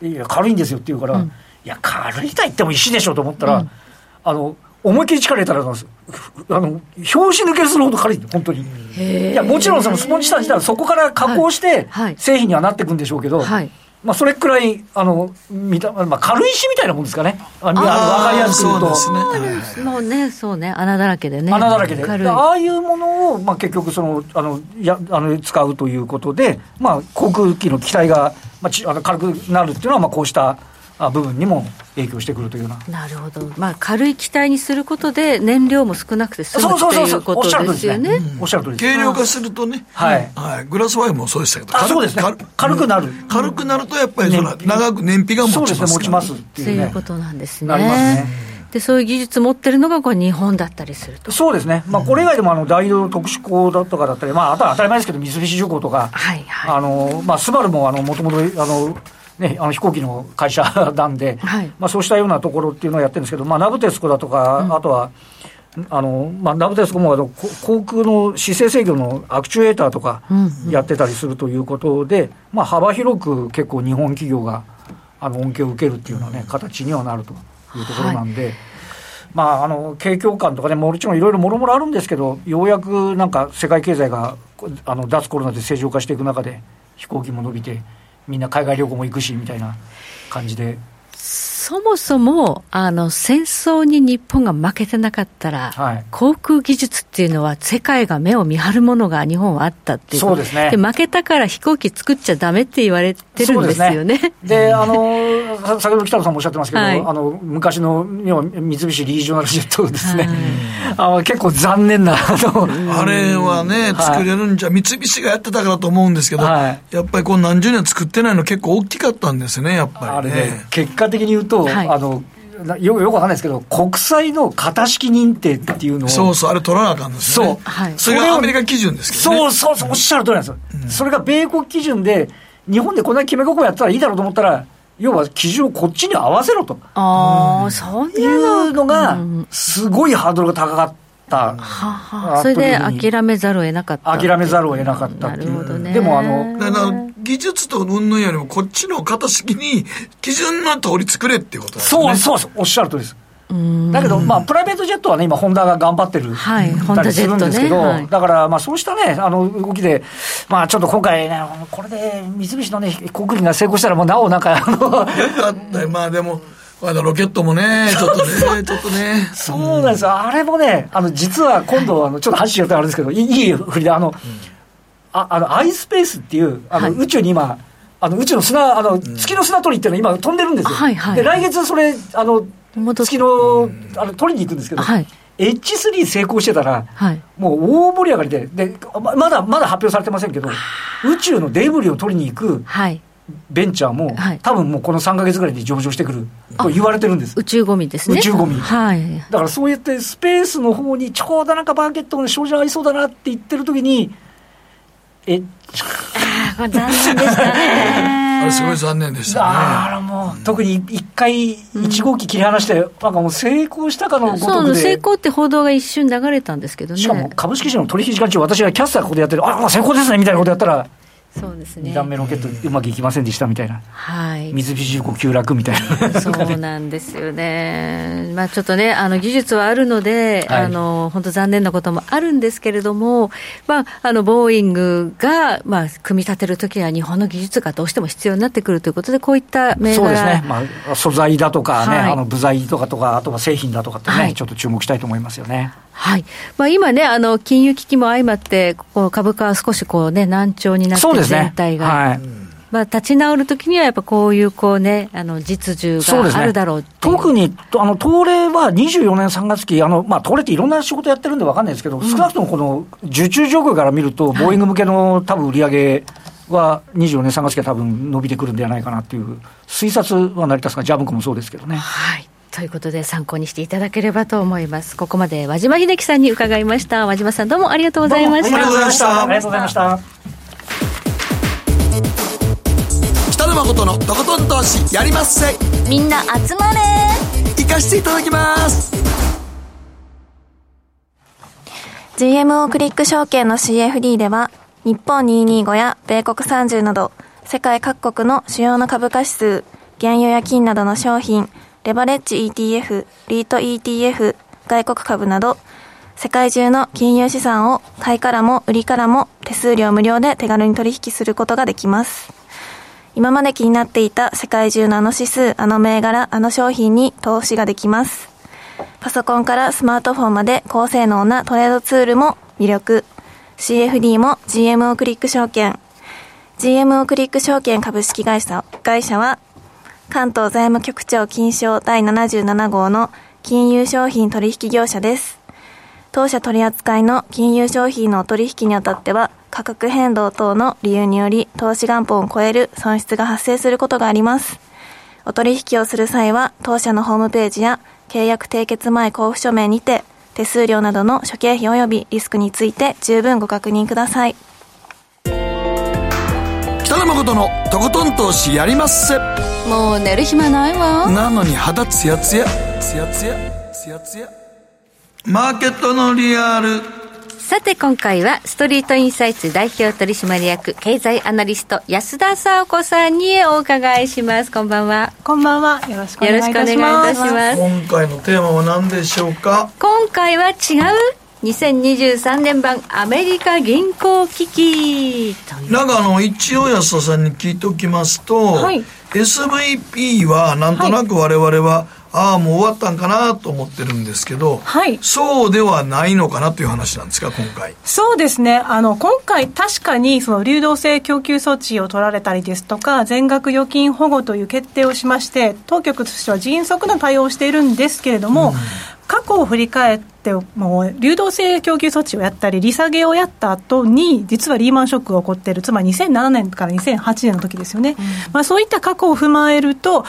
いや、軽いんですよって言うから、いや、軽いとは言っても石でしょと思ったら、あの、思いっきり力入れたらあの、拍子抜けするほど軽い。本当に。いや、もちろんそのスポンジチタン自体はそこから加工して
はい、
製品にはなっていくんでしょうけど、
はい
まあ、それくらい、あの、見た、まあ、軽石みたいなもんですかね。ああのわかりやすく言うと。
そうですね。
もうね、そうね、穴だらけでね。
穴だらけで。ああいうものを、まあ、結局その、あの、や、あの、使うということで、まあ、航空機の機体が、まあ、ちあの軽くなるっていうのは、まあ、こうしたあ部分にも影響してくるというような。
なるほど。まあ、軽い機体にすることで、燃料も少なくて済む
そうそうそうそう
っていうこ
おっしゃる
と
通りです
よね。。
おっしゃる通りです。
軽量化するとね、
はい
はい、グラスワインもそうでしたけど、
あそうですね
軽
軽くなる
軽くなると、やっぱりそ長く燃費が持
そうですね、
ちますから
持ちますっていうね
そういうこ。となんです
なりますね
ね。で、そういう技術持ってるのが、これ日本だったりすると。
そうですね。まあ、これ以外でも、あの、大同特殊鋼だとかだったり、まあ、あとは当たり前ですけど、三菱重工とか、
はいはい。
あの、まあ、スバルも、あの、もともと、あの、ね、あの飛行機の会社なんで、
はい。
まあ、そうしたようなところっていうのをやってるんですけど、まあ、ナブテスコだとか、あとは、あの、まあ、ナブテスコもあのこ航空の姿勢制御のアクチュエーターとかやってたりするということで、まあ、幅広く結構日本企業があの恩恵を受けるっていうようなね、形にはなるというところなんで、まあ、あの景況感とかね、もちろんいろいろもろもろあるんですけど、ようやくなんか世界経済がこあの脱コロナで正常化していく中で、飛行機も伸びて、みんな海外旅行も行くしみたいな感じで、
そもそもあの戦争に日本が負けてなかったら、はい、航空技術っていうのは、世界が目を見張るものが日本はあったっていう
そうですね。
で負けたから飛行機作っちゃだめって言われてるんですよね。
で、ね、あの先ほど北野さんもおっしゃってますけど、はい、あの昔の三菱リージョナルジェットですね、はい、あ結構残念な
あれはね、作れるんじゃ、三菱がやってたからと思うんですけど、やっぱりこう何十年作ってないの結構大きかったんですね、やっぱりね。ね
結果的に言うと、あのよよくわかんないですけど、国際の型式認定っていうのを。
そうそう、あれ取らなあかんですよね。そう。はい、それがアメリカ基準ですけど
ね。そうそうそう、おっしゃる通りなんですよ。うん、それが米国基準で、日本でこんなにきめ細かやったらいいだろうと思ったら、要は基準をこっちに合わせろと。
ああ、そう
いうのが、すごいハードルが高かった。は
はそれで諦めざるを得なかった。
諦めざるを得なかったなるほどね。でもあの、
技術と云々よりもこっちの型式に基準の通り作れっていうことですね。
そうそうそう、おっしゃる通りです。だけど、まあ、プライベートジェットはね、今、ホンダが頑張ってる、はい、たりするんですけど、ね。はい、だから、まあ、そうしたね、あの動きで、まあ、ちょっと今回ね、これで三菱のね、航空機が成功したら、もうなおなんか、あの
まあでも、まだロケットもね、ちょっとね、ちょっとね。
そうなんですよ、あれもね、あの実は今度、あのちょっと話しちゃあれですけど、いい振りで、あの、うん、ああの、アイスペースっていう、あの、宇宙に今、あの宇宙の砂、あの月の砂取りっていうのは今飛んでるんですよ。はいはい、で、来月それ、あの、月のあの取りに行くんですけど、はい、H3 成功してたら、はい、もう大盛り上がりででまだまだ発表されてませんけど宇宙のデブリを取りに行く、はいベンチャーも、はい、多分もうこの3か月ぐらいで上場してくると言われてるんです。
宇宙ゴミですね。
宇宙ゴミ、はい、だからそうやってスペースの方にちょうどなんかバーケットの症状ありそうだなって言ってる時にえ
あ残念でしたね。
あれすごい残念でしたね。あ
らもう、特に一回、一号機切り離して、なんかもう成功したかのごとくで。そう、
成功って報道が一瞬流れたんですけどね。
しかも株式市場の取引時間中、私がキャスターここでやってる、あ、成功ですねみたいなことやったら、
そうですね。
2段目ロケットうまくいきませんでしたみたいな。はい。水菱重工急落みたい
な。そうなんですよね。まあちょっとね、あの技術はあるので、はい、あの本当残念なこともあるんですけれども、まああのボーイングがまあ組み立てるときは日本の技術がどうしても必要になってくるということで、こういった銘柄
そうですね。まあ素材だとかね、はい、あの部材とかとか、あとは製品だとかってね、はい、ちょっと注目したいと思いますよね。
はい。まあ、今ね、あの金融危機も相まって、ここ株価は少しこう、ね、難聴になって、全体が。はい。まあ、立ち直るときには、やっぱこういうこう、ね、あの実需があるだろう、ね、
特にあの東レは24年3月期、あのまあ、東レっていろんな仕事やってるんで分かんないですけど、うん、少なくともこの受注状況から見ると、ボーイング向けの多分売り上げは24年3月期は多分伸びてくるんではないかなっていう推察は成り立つが、ジャブクもそうですけどね。
はいということで参考にしていただければと思います。ここまで和島秀樹さんに伺いました。和島さんどうもありがとうございました。ありがとうございました。
ありがとうございました。
北野誠のとことん投資やりまっせ。
みんな集まれ。
行かしていただきます。
GMO クリック証券の CFD では日本225や米国30など世界各国の主要な株価指数、原油や金などの商品、レバレッジ ETF、リート ETF、外国株など、世界中の金融資産を買いからも売りからも手数料無料で手軽に取引することができます。今まで気になっていた世界中のあの指数、あの銘柄、あの商品に投資ができます。パソコンからスマートフォンまで高性能なトレードツールも魅力。CFD も GMO クリック証券。GMO クリック証券株式会社会社は関東財務局長金賞第77号の金融商品取引業者です。当社取扱いの金融商品のお取引にあたっては、価格変動等の理由により、投資元本を超える損失が発生することがあります。お取引をする際は、当社のホームページや契約締結前交付書面にて、手数料などの諸経費及びリスクについて十分ご確認ください。
北野誠のとことん投資やりまっせ。
もう寝る暇ないわ。
なのに肌ツヤツヤ。ツヤツヤ。ツヤツヤ。マーケットのリアル。
さて今回はストリートインサイツ代表取締役経済アナリスト安田沙子さんにお伺いします。こんばんは。
こんばんは。よろしくお願いいたします。
今回のテーマは何でしょうか？
今回は違う？2023年版アメリカ銀行危機
なんかあの一応安田さんに聞いておきますと、はい、SVP はなんとなく我々は、ああもう終わったんかなと思ってるんですけど、はい、そうではないのかなという話なんですか今回。
そうですね。あの今回確かにその流動性供給措置を取られたりですとか全額預金保護という決定をしまして当局としては迅速な対応をしているんですけれども、うん。過去を振り返って、もう流動性供給措置をやったり、利下げをやった後に、実はリーマンショックが起こっている、つまり2007年から2008年の時ですよね、うん、まあ、そういった過去を踏まえると、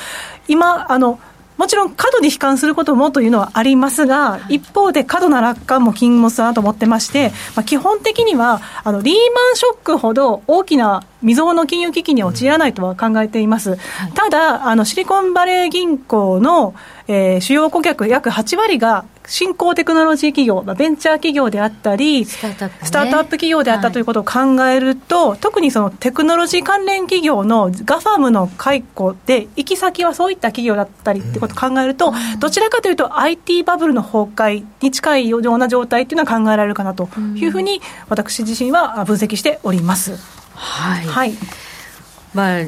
今、あのもちろん過度に悲観することもというのはありますが、一方で過度な楽観も禁物だなと思ってまして、まあ、基本的にはあのリーマンショックほど大きな未曾有の金融危機に陥らないとは考えています。ただ、あのシリコンバレー銀行の、えー、主要顧客約8割が新興テクノロジー企業、ベンチャー企業であったり、スタートアップ、ね、企業であったということを考えると、はい、特にそのテクノロジー関連企業のガファムの解雇で、行き先はそういった企業だったりってことを考えると、うん、どちらかというと、IT バブルの崩壊に近いような状態っていうのは考えられるかなというふうに、私自身は分析しております。
はい、はい。まあ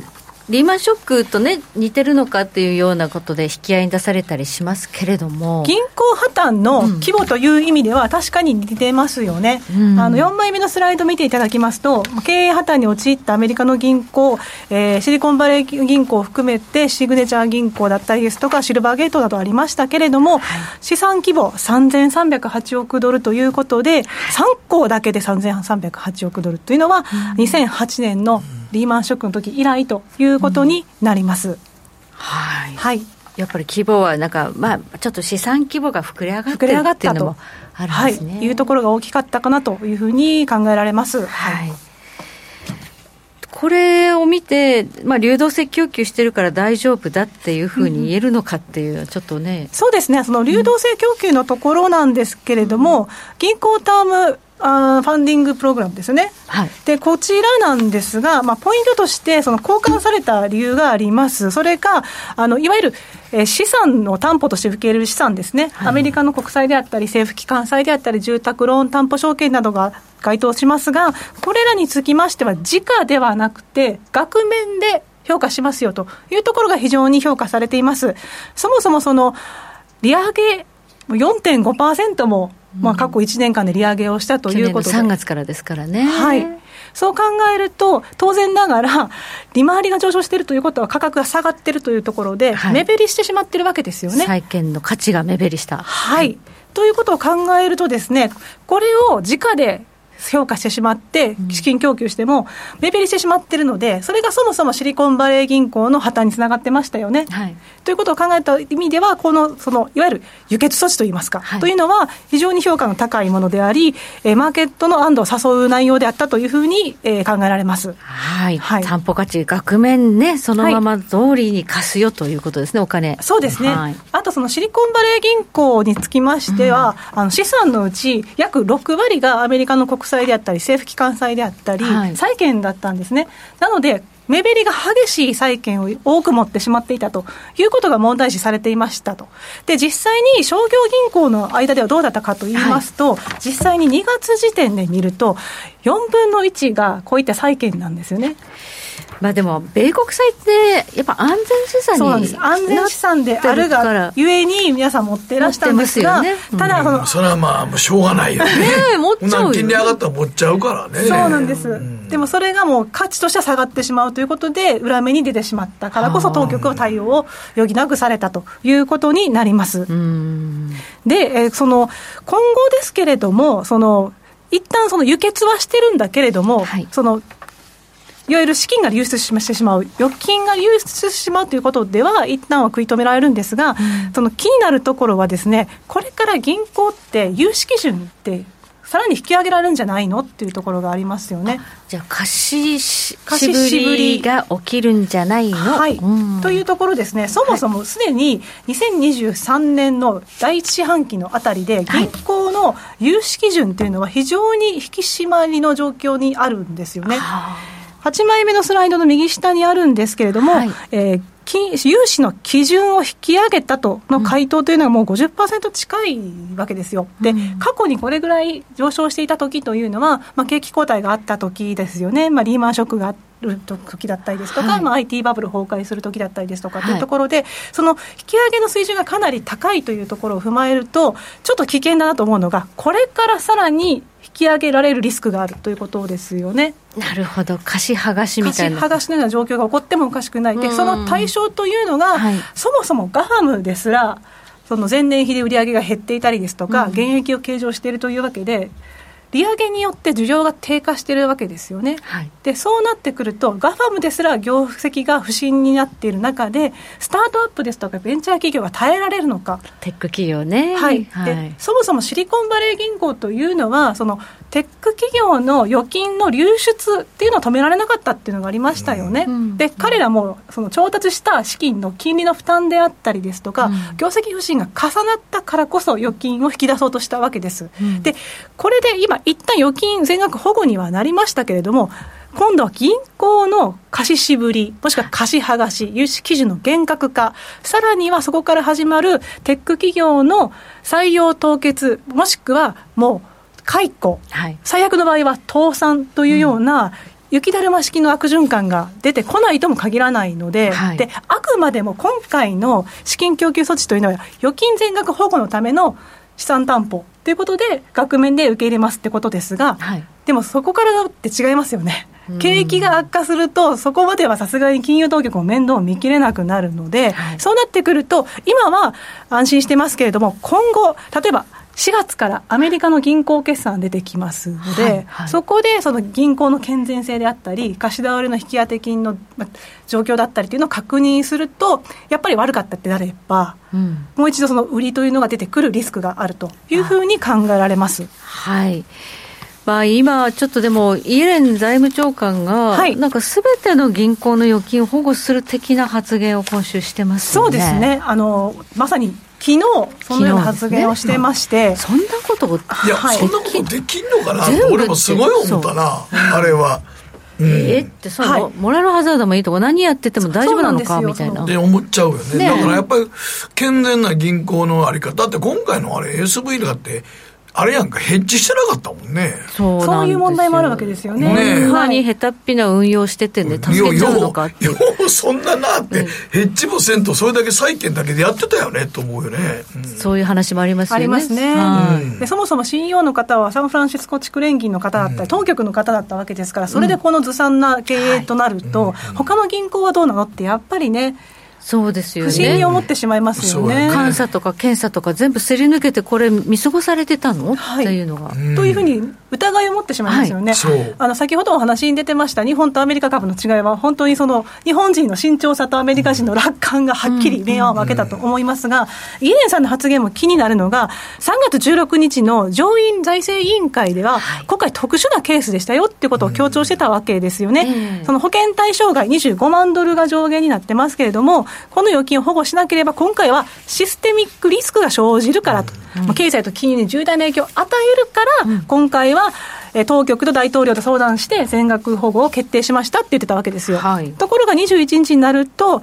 リーマンショックとね、似てるのかっていうようなことで引き合いに出されたりしますけれども。
銀行破綻の規模という意味では、確かに似てますよね。うん、あの、4枚目のスライド見ていただきますと、経営破綻に陥ったアメリカの銀行、えー、シリコンバレー銀行を含めて、シグネチャー銀行だったりですとか、シルバーゲートなどありましたけれども、はい、資産規模3308億ドルということで、3校だけで3308億ドルというのは、2008年の、うんリーマンショックの時以来ということになります。うん、
はい、はい。やっぱり規模はなんか、まあ、ちょっと資産規模が膨れ上がってるっていうのもあるんですね。
はい、いうところが大きかったかなというふうに考えられます。はい、
これを見て、まあ、流動性供給してるから大丈夫だっていうふうに言えるのかっていう、ちょっとね、
そうですね、その流動性供給のところなんですけれども、うん、銀行タームあファンディングプログラムですね、はい、でこちらなんですが、まあ、ポイントとしてその交換された理由があります、それがあのいわゆる、えー、資産の担保として受け入れる資産ですね、はい、アメリカの国債であったり、政府機関債であったり、住宅ローン担保証券などが該当しますが、これらにつきましては、時価ではなくて、額面で評価しますよというところが非常に評価されています。そもそもその利上げ4.5%もまあ、過去1年間で利上げをしたということで、
3月からですからね。
はいそう考えると、当然ながら、利回りが上昇しているということは、価格が下がっているというところで、はい、目減りしてしまっているわけですよね。
債券の価値が目減りした。
はい、ということを考えるとですね、これを直で評価してしまって、資金供給しても、目減りしてしまってるので、それがそもそもシリコンバレー銀行の破綻につながってましたよね。はい、ということを考えた意味では、このそのいわゆる輸血措置といいますか、はい、というのは、非常に評価の高いものであり、えー、マーケットの安堵を誘う内容であったというふうに、えー、考えられます。
はい。はい、担保価値、額面ね、そのまま通りに貸すよということですね、お金。
そうですね。はい、あと、そのシリコンバレー銀行につきましては、うん、あの資産のうち約6割がアメリカの国債であったり、政府機関債であったり、はい、債券だったんですね。なので、目減りが激しい債券を多く持ってしまっていたということが問題視されていましたと。で、実際に商業銀行の間ではどうだったかと言いますと、はい、実際に2月時点で見ると、4分の1がこういった債券なんですよね。
まあでも、米国債って、やっぱ安全資産
そうなんです安全資産であるがゆえに、皆さん持ってらしたんですが、ね
うん、ただその、それはまあ、しょうがないよね。
ね 持っちゃうよ。
金利上がったら持っちゃうからね。
そうなんです。うん、でもそれがもう価値としては下がってしまうということで、裏目に出てしまったからこそ、当局は対応を余儀なくされたということになります。で、えー、その、今後ですけれども、その、一旦その輸血はしてるんだけれども、はい、そのいわゆる資金が流出してしまう、預金が流出してしまうということでは、一旦は食い止められるんですが、うん、その気になるところはですね、これから銀行って融資基準ってさらに引き上げられるんじゃないのっていうところがありますよね。
じゃあ貸し貸し渋りが起きるんじゃないの、
はい、というところですね、そもそもすでに2023年の第一四半期のあたりで、銀行の融資基準というのは非常に引き締まりの状況にあるんですよね。はあ8枚目のスライドの右下にあるんですけれども、はい、えー融資の基準を引き上げたとの回答というのはもう50%近いわけですよ。で、過去にこれぐらい上昇していた時というのは、まあ、景気後退があった時ですよね。まあ、リーマンショックがある時だったりですとか、はい、まあ、IT バブル崩壊する時だったりですとかというところで、はい、その引き上げの水準がかなり高いというところを踏まえると、ちょっと危険だなと思うのが、これからさらに引き上げられるリスクがあるということですよね。
なるほど、貸し剥がしみたいな。
貸し剥がしのような状況が起こってもおかしくない。で、その対象というのが、はい、そもそもガハムですら、その前年比で売り上げが減っていたりですとか、減益を計上しているというわけで、利上げによって需要が低下しているわけですよね、はい、でそうなってくると、ガファムですら業績が不振になっている中で、スタートアップですとか、ベンチャー企業が耐えられるのか、
テック企業ね、
はい、はい、でそもそもシリコンバレー銀行というのは、そのテック企業の預金の流出っていうのを止められなかったっていうのがありましたよね、うん、で彼らもその調達した資金の金利の負担であったりですとか、うん、業績不振が重なったからこそ預金を引き出そうとしたわけです。うん、でこれで今一旦預金全額保護にはなりましたけれども今度は銀行の貸し渋り、もしくは貸し剥がし、融資基準の厳格化、さらにはそこから始まるテック企業の採用凍結、もしくはもう解雇、はい、最悪の場合は倒産というような、うん。雪だるま式の悪循環が出てこないとも限らないのではい、で、あくまでも今回の資金供給措置というのは、預金全額保護のための資産担保ということで、額面で受け入れますってことですが、はい、でもそこからって違いますよね。景気が悪化すると、そこまではさすがに金融当局も面倒を見きれなくなるので、はい、そうなってくると、今は安心してますけれども、今後、例えば4月からアメリカの銀行決算出てきますので、はいはい、そこでその銀行の健全性であったり、貸し倒れの引き当て金の状況だったりというのを確認すると、やっぱり悪かったってなれば、うん、もう一度その売りというのが出てくるリスクがあるというふうに考えられます。
はい。まあ、今、ちょっとでも、イエレン財務長官が、はい、なんかすべての銀行の預金を保護する的な発言を今週してます、
ね、そうですね。あの、まさに昨日そのような発言をしてまして、ね、
そんなこと
い。や、はい、そんなことできんのかな？俺もすごい思ったなあれは。
うん、えってその、はい、モラルハザードもいいとこ何やってても大丈夫なのかみたいな。
で思っちゃうよね、ね、だからやっぱり健全な銀行のあり方だって今回のあれ SV だってあれやんか、ヘッジしてなかったもんね。
そうそういう問題もあるわけですよね。ね
こんなに下手っぴな運用しててね、助けちゃうのかって
よう、そんななって、うん、ヘッジもせんと、それだけ債券だけでやってたよね、と思うよね。
うん、そういう話もありますよね。あ
りますね。でそもそも CEO の方は、サンフランシスコ地区連銀の方だったり、当局の方だったわけですから、それでこのずさんな経営となると、はい、他の銀行はどうなのって、やっぱりね、
そうですよね。
不審に思ってしまいますよね。
監査とか検査とか全部すり抜けて、これ、見過ごされてたの、はい、っていうのが。
というふうに疑いを持ってしまいますよね。はい、あの先ほどお話に出てました、日本とアメリカ株の違いは、本当にその日本人の慎重さとアメリカ人の楽観がはっきり明暗を分けたと思いますが、イエレンさんの発言も気になるのが、3月16日の上院財政委員会では、今回、特殊なケースでしたよっていうことを強調してたわけですよね。その保険対象外25万ドルが上限になってますけれども、この預金を保護しなければ、今回はシステミックリスクが生じるからと、うん、経済と金融に重大な影響を与えるから、うん、今回は、当局と大統領と相談して、全額保護を決定しましたって言ってたわけですよ。はい、ところが21日になると、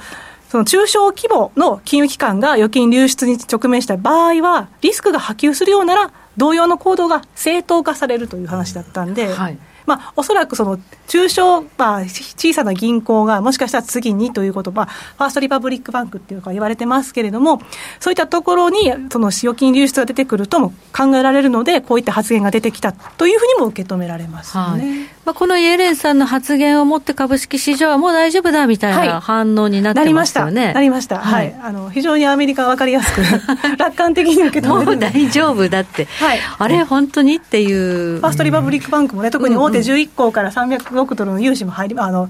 その中小規模の金融機関が預金流出に直面した場合は、リスクが波及するようなら、同様の行動が正当化されるという話だったんで、はいまあ、おそらくその中小、まあ、小さな銀行がもしかしたら次にということ、まあ、ファーストリパブリックバンクっていうか言われてますけれども、そういったところにその使用金流出が出てくるとも考えられるので、こういった発言が出てきたというふうにも受け止められますよね。はい
まあ、このイエレンさんの発言をもって株式市場はもう大丈夫だみたいな反応になってましたよね。
なりました。はい。あの、非常にアメリカ分かりやすく、楽観的に受け止め
もう大丈夫だって。はい。あれ、本当にっていう。
ファーストリパブリックバンクもね、特に大手11行から300億ドルの融資も入り、あの、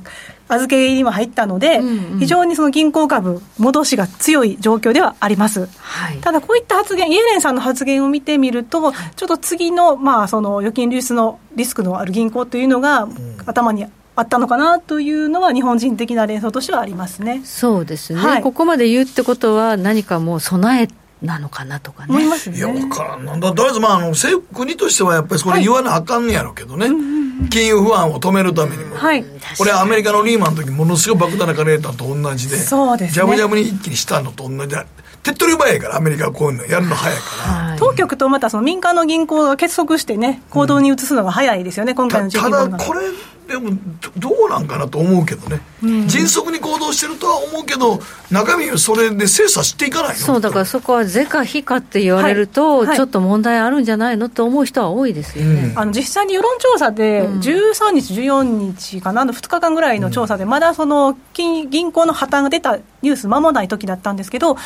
預け入りも入ったので、うんうん、非常にその銀行株、戻しが強い状況ではあります。はい、ただ、こういった発言、イエレンさんの発言を見てみると、ちょっと次の、まあ、その預金流出のリスクのある銀行というのが、頭にあったのかなというのは、日本人的な連想としてはありますね。
そうですね、はい、ここまで言うってことは、何かもう備えなのかなとかね。
思いますよ
いや、
ね
わからんなんだ。とりあえず、まあ、あの、政府、国としてはやっぱりそれ言わなあかんねやろうけどね。金融不安を止めるためにも。
はい
これアメリカのリーマンの時ものすごい莫大な金入れたのと同じで。
そうですね
ジャブジャブに一気にしたのと同じで。手っ取り早いから、アメリカはこういうのやるの早いから。
はい
当局とまたその民間の銀行が結束してね、行動に移すのが早いですよね、今回の
たた
JP モルガン
だこれでもどどうなんかなと思うけどね、迅速に行動してるとは思うけど中身をそれで精査していかないの？
そうだからそこは是か非かって言われると、
はい。はい。
ちょっと問題あるんじゃないのと思う人は多いですよね。
あの実際に世論調査で、13日、14日かな、2日間ぐらいの調査で、まだその金銀行の破綻が出たニュース、間もない時だったんですけど、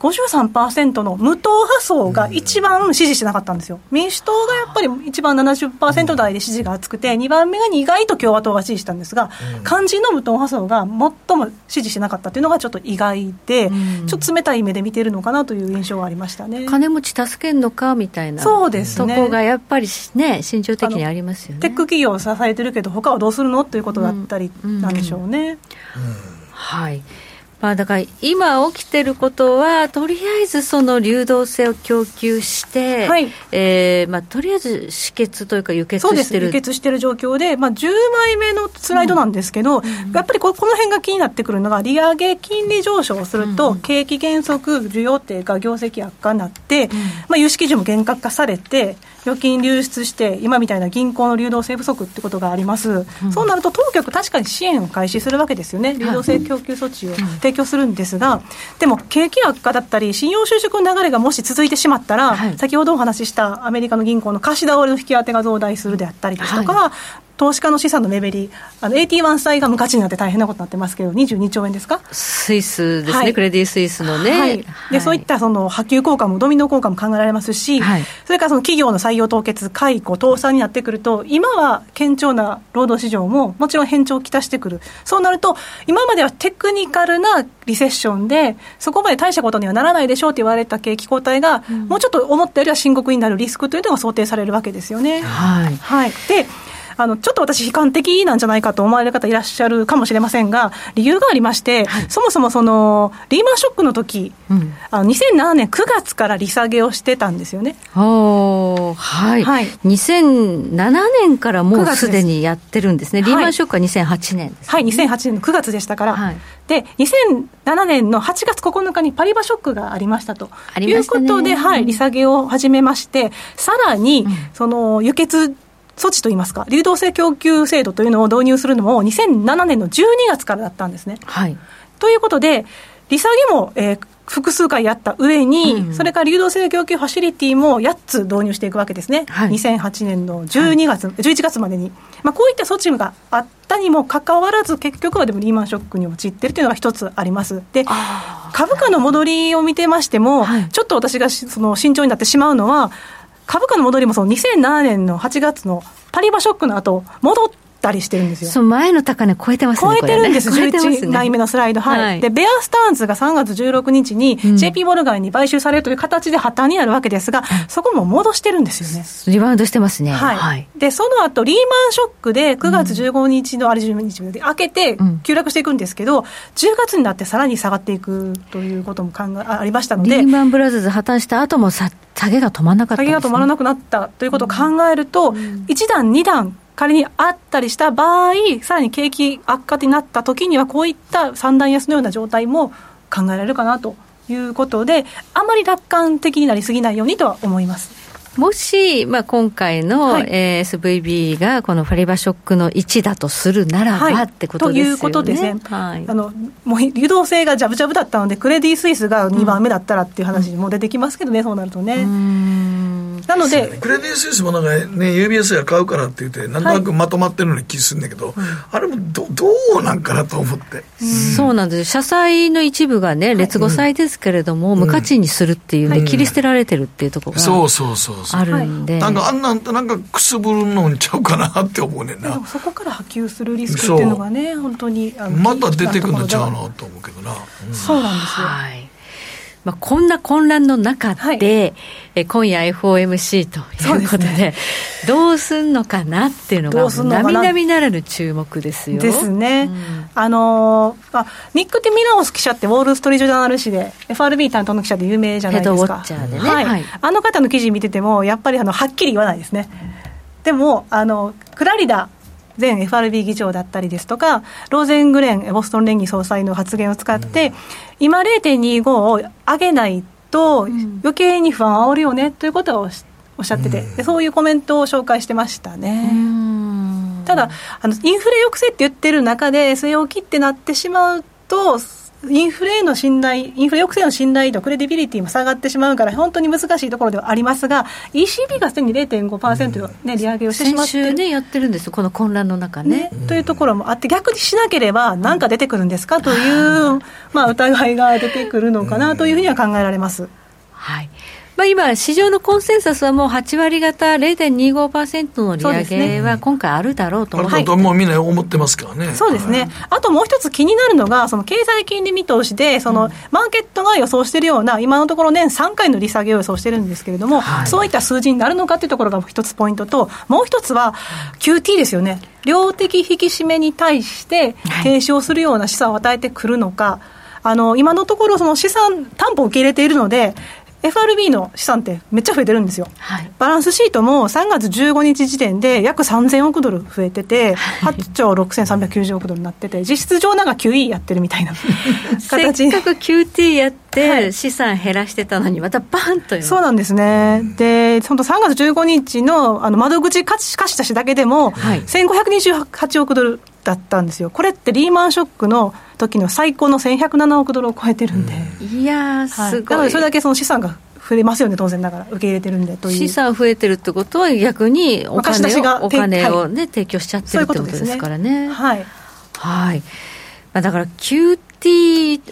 53%の無党派層が一番支持してなかったんですよ、民主党がやっぱり一番70%台で支持が厚くて、2番目が意外と共和党が支持したんですが、肝心の無党派層が最も支持してなかったというのがちょっと意外で、ちょっと冷たい目で見てるのかなという印象がありましたね。
金持ち助けんのかみたいな
そうですね。
とこがやっぱりね心情的にありますよね。
テック企業を支えてるけど、他はどうするのということだったりなんでしょうね。
はいまあ、だから今起きてることは、とりあえずその流動性を供給して、
はい。
えーまあ、とりあえず止血というか、輸血
そうです。
してる。
輸血してる状況で、まあ、10枚目のスライドなんですけど、やっぱりここの辺が気になってくるのが、利上げ金利上昇をすると、景気減速、需要低下、業績悪化になって、まあ、融資基準も厳格化されて、預金流出して、今みたいな銀行の流動性不足ってことがあります、そうなると、当局、確かに支援を開始するわけですよね、流動性供給措置を提供するんですが、でも景気悪化だったり、信用収縮の流れがもし続いてしまったら、
はい。
先ほどお話ししたアメリカの銀行の貸し倒れの引き当てが増大するであったりですとか、投資家の資産の目減り、あの AT1 債が無価値になって大変なことになってますけど、22兆円ですか？
スイスですね、
はい。
クレディ・スイスのね、
はい。でそういったその波及効果もドミノ効果も考えられますし、
はい。
それからその企業の採用凍結、解雇、倒産になってくると、今は堅調な労働市場ももちろん変調をきたしてくる、そうなると、今まではテクニカルなリセッションで、そこまで大したことにはならないでしょうと言われた景気後退が、もうちょっと思ったよりは深刻になるリスクというのが想定されるわけですよね。
はい。
はい、であのちょっと私、悲観的なんじゃないかと思われる方いらっしゃるかもしれませんが、理由がありまして、そもそもそのリーマンショックの時、
うん。
あの2007年9月から利下げをしてたんですよね。
はい、
はい。
2007年からも
9
う
す。
すでにやってるんですね、
はい。
リーマンショックは2008年です、
はい、2008年の9月でしたから、
はい。
で2007年の8月9日にパリバショックがありましたと。
ありましたね。
いうことで、はい、利下げを始めまして、さらに、その輸血措置といいますか、流動性供給制度というのを導入するのも、2007年の12月からだったんですね。
はい、
ということで、利下げも、えー複数回やった上に、
うん。
それから流動性供給ファシリティも8つ導入していくわけですね、
はい。
2008年の12月、11月までに、まあ、こういった措置があったにもかかわらず、結局はでもリーマンショックに陥っているというのが一つあります。で株価の戻りを見てましても、
はい。
ちょっと私がしその慎重になってしまうのは、株価の戻りもその2007年の8月のパリバショックの後戻ったりしてるんですよ。
その前の高値超えてますね、
超えてるんです、
ね超えてます
11
ね
枚目のスライド、はい。
はい。
でベアスターンズが3月16日に
うん。
JP モルガンに買収されるという形で破綻になるわけですが、そこも戻してるんですよね。
リバウンドしてますね、
はい。でその後リーマンショックで9月15日の、あれ15日で開けて
うん。
急落していくんですけど、10月になってさらに下がっていくということも考えあありましたので
リー。マンブラザーズ破綻した後もさ下げが止まらなかったん
下げが止まらなくなったということを考えると、1段、2段、仮にあったりした場合、さらに景気悪化になった時には、こういった三段安のような状態も考えられるかなということで、あまり楽観的になりすぎないようにとは思います。
もし、まあ、今回の、
はい
えー SVB がこのファリバショックの1だとするならば、
はい
ってことですよね。
ということですね
はい
あのもう流動性がジャブジャブだったので、クレディ・スイスが2番目だったらっていう話も出てきますけどね、そうなるとね。なので、
クレディ・スイスもなんかね UBS が買うからって言ってなんとなくまとまってるのに気するんだけど、あれもどどうなんかなと思って。
そうなんです社債の一部がね、劣後債ですけれども、無価値にするっていうんで、切り捨てられてるっていうところが
そうそうそうそう。
あるんで、
なんかあんなんってなんかくすぶるのんちゃうかなって思うねんな。
でもそこから波及するリスクっていうのがね、本当に
また出てくるのちゃうなと思うけどな、うん。
そうなんですよ。
はいまあ、こんな混乱の中で、はい、え今夜 FOMC ということで、ね、どうすんのかなっていうのが、並々ならぬ注目ですよ。
ですね。うん、あのー、あニック・ティミラオス記者って、ウォール・ストリート・ジャーナル紙で、FRB 担当の記者で有名じゃないですか。
ね、
はい、はい、あの方の記事見てても、やっぱりあのはっきり言わないですね。でもあのクラリダ前 FRB 議長だったりですとか、ローゼングレン、ボストン連議総裁の発言を使って、うん、今0.25を上げないと、余計に不安を煽るよねということをおっしゃってて、うん、そういうコメントを紹介してましたね。ただあの、インフレ抑制って言ってる中で、据え置きってなってしまうと、インフレの信頼、インフレ抑制の信頼度、クレディビリティも下がってしまうから、本当に難しいところではありますが、ECB がすでに0.5%、ね、利上げをしてしまって先
週ね、やってるんですこの混乱の中ね、
ね、というところもあって、逆にしなければ、何か出てくるんですか？という、まあ、疑いが出てくるのかなというふうには考えられます。
はいまあ、今、市場のコンセンサスはもう8割方0.25%の利上げは今回あるだろうと思
う、ね、はい、もうみんな思ってますからね。
そうですね、はい、あともう一つ気になるのが、その経済金利見通しで、そのマーケットが予想しているような、今のところ年3回の利下げを予想してるんですけれども、はい、そういった数字になるのかというところが一つポイントと、もう一つは QT ですよね。量的引き締めに対して提唱するような資産を与えてくるのか、あの今のところ、その資産担保を受け入れているので、FRB の資産ってめっちゃ増えてるんですよ、はい、バランスシートも3月15日時点で約3000億ドル増えてて、はい、8兆6390億ドルになってて、実質上なんか QE やってるみたいな
形。せっかく QT やって、資産減らしてたのに、またバンと
そうなんですね、で、本当、3月15日のあの窓口貸し貸し出しだけでも、はい、1528億ドルだったんですよ、これってリーマンショックの時の最高の1107億ドルを超えてるんで、
いやすごい、はい、な
のでそれだけその資産が増えますよね、当然ながら、受け入れてるんでという
資産増えてるってことは、逆にお金をお金を、ね、提供しちゃってるってことですからね。
はい、
はい。まあ、だから QT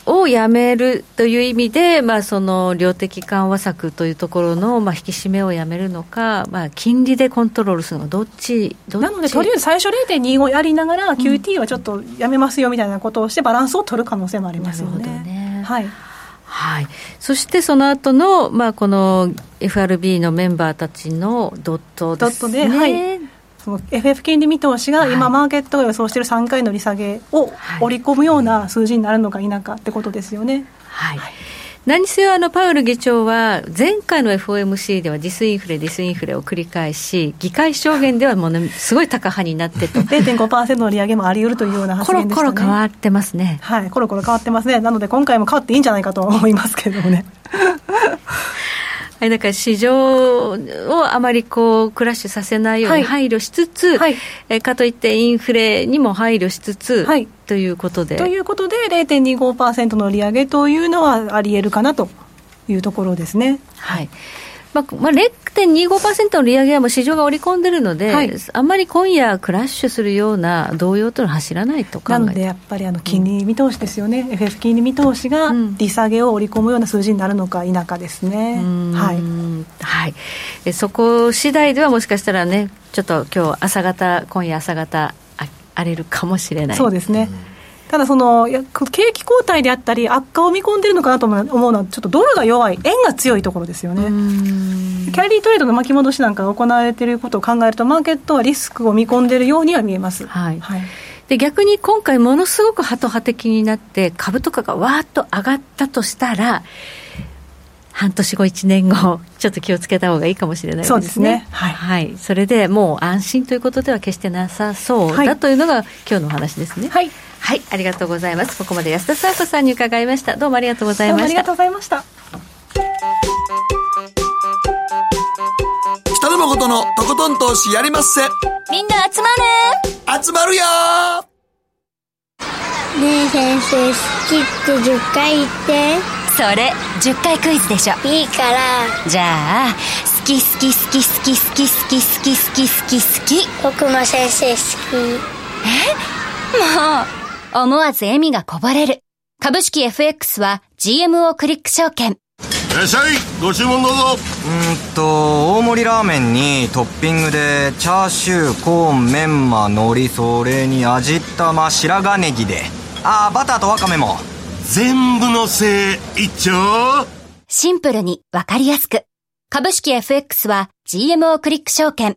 をやめるという意味で、まあ、その量的緩和策というところの、まあ、引き締めをやめるのか、まあ、金利でコントロールするのか、どっち
なので、とりあえず最初0.25やりながら、QT はちょっとやめますよみたいなことをして、バランスを取る可能性もありますよね。ね。はい。
はい、そしてその後のまあこの FRB のメンバーたちのドットですね。ドットで、はい
その FF 金利見通しが今、マーケットが予想している3回の利下げを織り込むような数字になるのか否かってことですよね。
はい、はい。何せよあのパウル議長は前回の FOMC ではディスインフレ、ディスインフレを繰り返し議会証言ではもう、ね、すごいタカ派になってと。
0.5%の利上げもあり得るというような発言でした、ね、
コロコロ変わってますね。
はい。コロコロ変わってますね。なので今回も変わっていいんじゃないかと思いますけれどもね
はい、だから市場をあまりこうクラッシュさせないように配慮しつつ、はい、えかといってインフレにも配慮しつつ、はい、ということで。
ということで、0.25%の利上げというのはありえるかなというところですね。
はいまあまあ、0.25%の利上げはもう市場が織り込んでるので、はい、あんまり今夜、クラッシュするような動揺というのは走らないと考
えなのでやっぱりあの金利見通しですよね、うん、FF 金利見通しが利下げを織り込むような数字になるのか否かですね。はい、
はい、そこ次第ではもしかしたらね、ちょっと今日朝方、今夜朝方、荒れるかもしれない。
そうですね、うんただその、景気後退であったり、悪化を見込んでるのかなと思うのは、ちょっとドルが弱い、円が強いところですよね。キャリートレードの巻き戻しなんかが行われていることを考えると、マーケットはリスクを見込んでいるようには見えます。
はい、はいで逆に今回、ものすごくハト派的になって、株とかがわーっと上がったとしたら、半年後、1年後、ちょっと気をつけた方がいいかもしれないですね。そうですね。はい。はい。それでもう安心ということでは決してなさそうだというのが、今日のお話ですね。はい。はい、ありがとうございます。ここまで安田沙子さんに伺いました。どうもありがとうございました。あ
りがとうございました。
北野誠のとことん投資やりまっせ。
みんな集ま
る集まるよ
ねえ先生、好きって10回言って。
それ、10回クイズでしょ。
いいから。
じゃあ、好き好き好き好き好き好き好き好き好き好き。
僕も先生好き。え？
もう。思わず笑みがこぼれる。株式 FX は GMO クリック証券。
いらっしゃいご注文どうぞ
うんと大盛りラーメンにトッピングでチャーシューコーンメンマ海苔それに味玉白髪ネギでああバターとワカメも
全部のせい一丁
シンプルにわかりやすく。株式 FX は GMO クリック証券。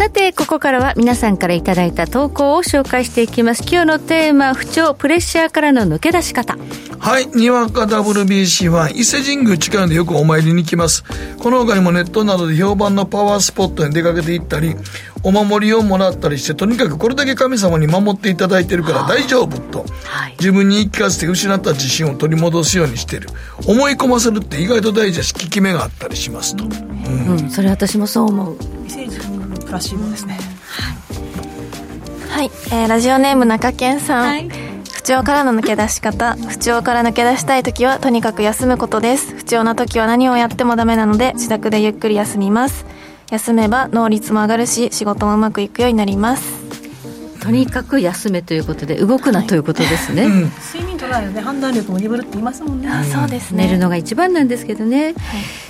さて、ここからは皆さんからいただいた投稿を紹介していきます。今日のテーマ、不調、プレッシャーからの抜け出し方。
はい、にわか WBC は伊勢神宮近いのでよくお参りに来ます。この他にもネットなどで評判のパワースポットに出かけていったり、お守りをもらったりして、とにかくこれだけ神様に守っていただいてるから大丈夫と、はい、自分に言い聞かせて失った自信を取り戻すようにしてる。思い込ませるって意外と大事だし、効き目があったりしますと。うん、
うん、それ私もそう思う。
伊勢神宮プラシーボですね。
はい、えー、ラジオネーム中堅さん、はい、不調からの抜け出し方。不調から抜け出したい時はとにかく休むことです。不調な時は何をやってもダメなので自宅でゆっくり休みます。休めば能率も上がるし仕事もうまくいくようになります
とにかく休めということで動くなということですね、はい。うん、
睡眠とらないね判断力も鈍るって言いますもんね、
あそうですね。
寝るのが一番なんですけどね、はい、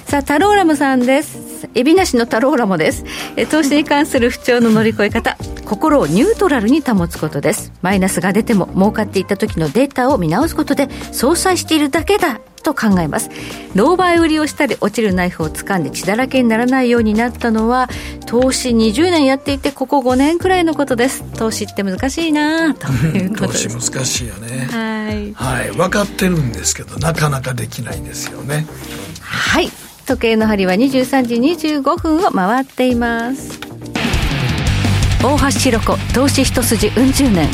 さあタローラムさんです。エビなしのタローラムです。え投資に関する不調の乗り越え方。心をニュートラルに保つことです。マイナスが出ても儲かっていった時のデータを見直すことで相殺しているだけだと考えます。狼狽売りをしたり落ちるナイフを掴んで血だらけにならないようになったのは投資20年やっていてここ5年くらいのことです。投資って難しいなということです。
投資難しいよね。はい、はい、分かってるんですけどなかなかできないんですよね。
はい。時計の針は23時25分を回っています。大橋ひろ子投資一筋うん十年。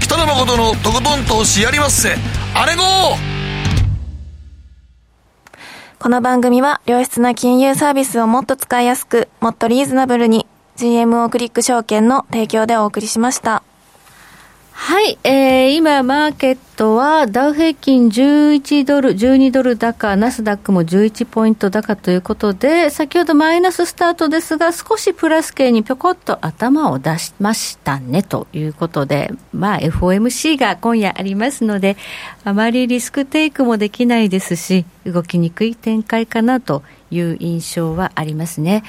北野誠のとことん投資やりまっせ。あれご
この番組は良質な金融サービスをもっと使いやすく、もっとリーズナブルに GMO クリック証券の提供でお送りしました。
はい、えー、今、マーケットはダウ平均11ドル、12ドル高、ナスダックも11ポイント高ということで、先ほどマイナススタートですが、少しプラス系にぴょこっと頭を出しましたねということで、まあ、FOMC が今夜ありますので、あまりリスクテイクもできないですし、動きにくい展開かなという印象はありますね。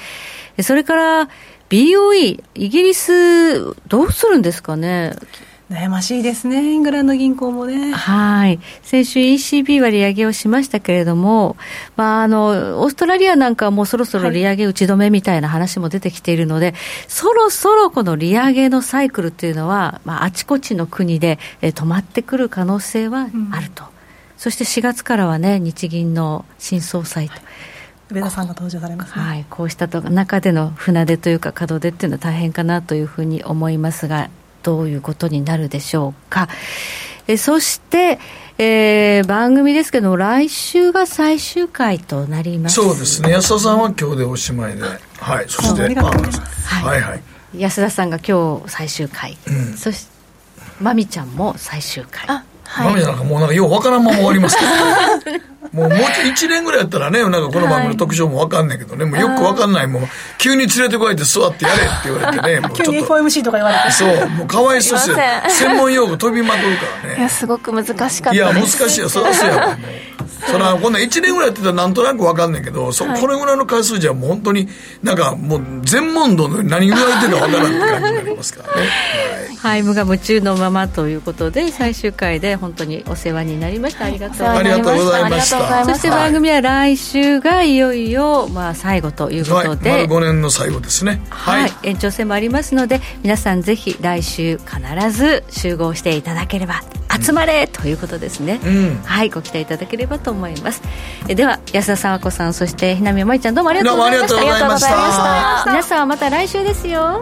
それから、BOE、イギリス、どうするんですかね？
悩ましいですね、イングランド銀行もね。
はい。先週 ECB は利上げをしましたけれども、まあ、あの、オーストラリアなんかはもうそろそろ利上げ打ち止めみたいな話も出てきているので、はい、そろそろこの利上げのサイクルっていうのは、まあ、あちこちの国で、え止まってくる可能性はあると。うん、そして4月からはね、日銀の新総裁と。はい
上田さんが登場されます、
ね、はい、こうした中での船出というか門出っていうのは大変かなというふうに思いますがどういうことになるでしょうか。えそして、えー、番組ですけど来週が最終回となります。
そうですね。安田さんは今日でおしまいで。はい。そしてはい、
はいはい。安田さんが今日最終回、うん、そしてまみちゃんも最終回。あ
はい、まみちゃんなんかもうなんかようわからんまま終わりますけど もうもう1年ぐらいやったらねなんかこの番組の特徴も分かんないけどね、もうよく分かんないもう急に連れてこいって座ってやれって言われてね もう
急に FOMC とか言われて。
そうもうかわいそうよ。専門用語飛びまくるからね。
いやすごく難しかった
いや難しいよ。そりゃそうやもんそらこんな1年ぐらいやってたらなんとなく分かんないけどそ、はい、これぐらいの回数じゃもう本当になんかもう全問答の何言われてるか分からんって感じになりますからね、
はい、ハイムが夢中のままということで最終回で本当にお世話になりました。ありがとう
ございました。
そして番組は来週がいよいよまあ最後ということで、
はい、5年の最後ですね。
はい、はい、延長戦もありますので皆さんぜひ来週必ず集合していただければ集まれ、ということですね、うん、はいご期待いただければと思います。えでは安田佐和子さんそしてひなみまいちゃんどうもありがとうございました。
ありがとうございました。
皆さんはまた来週ですよ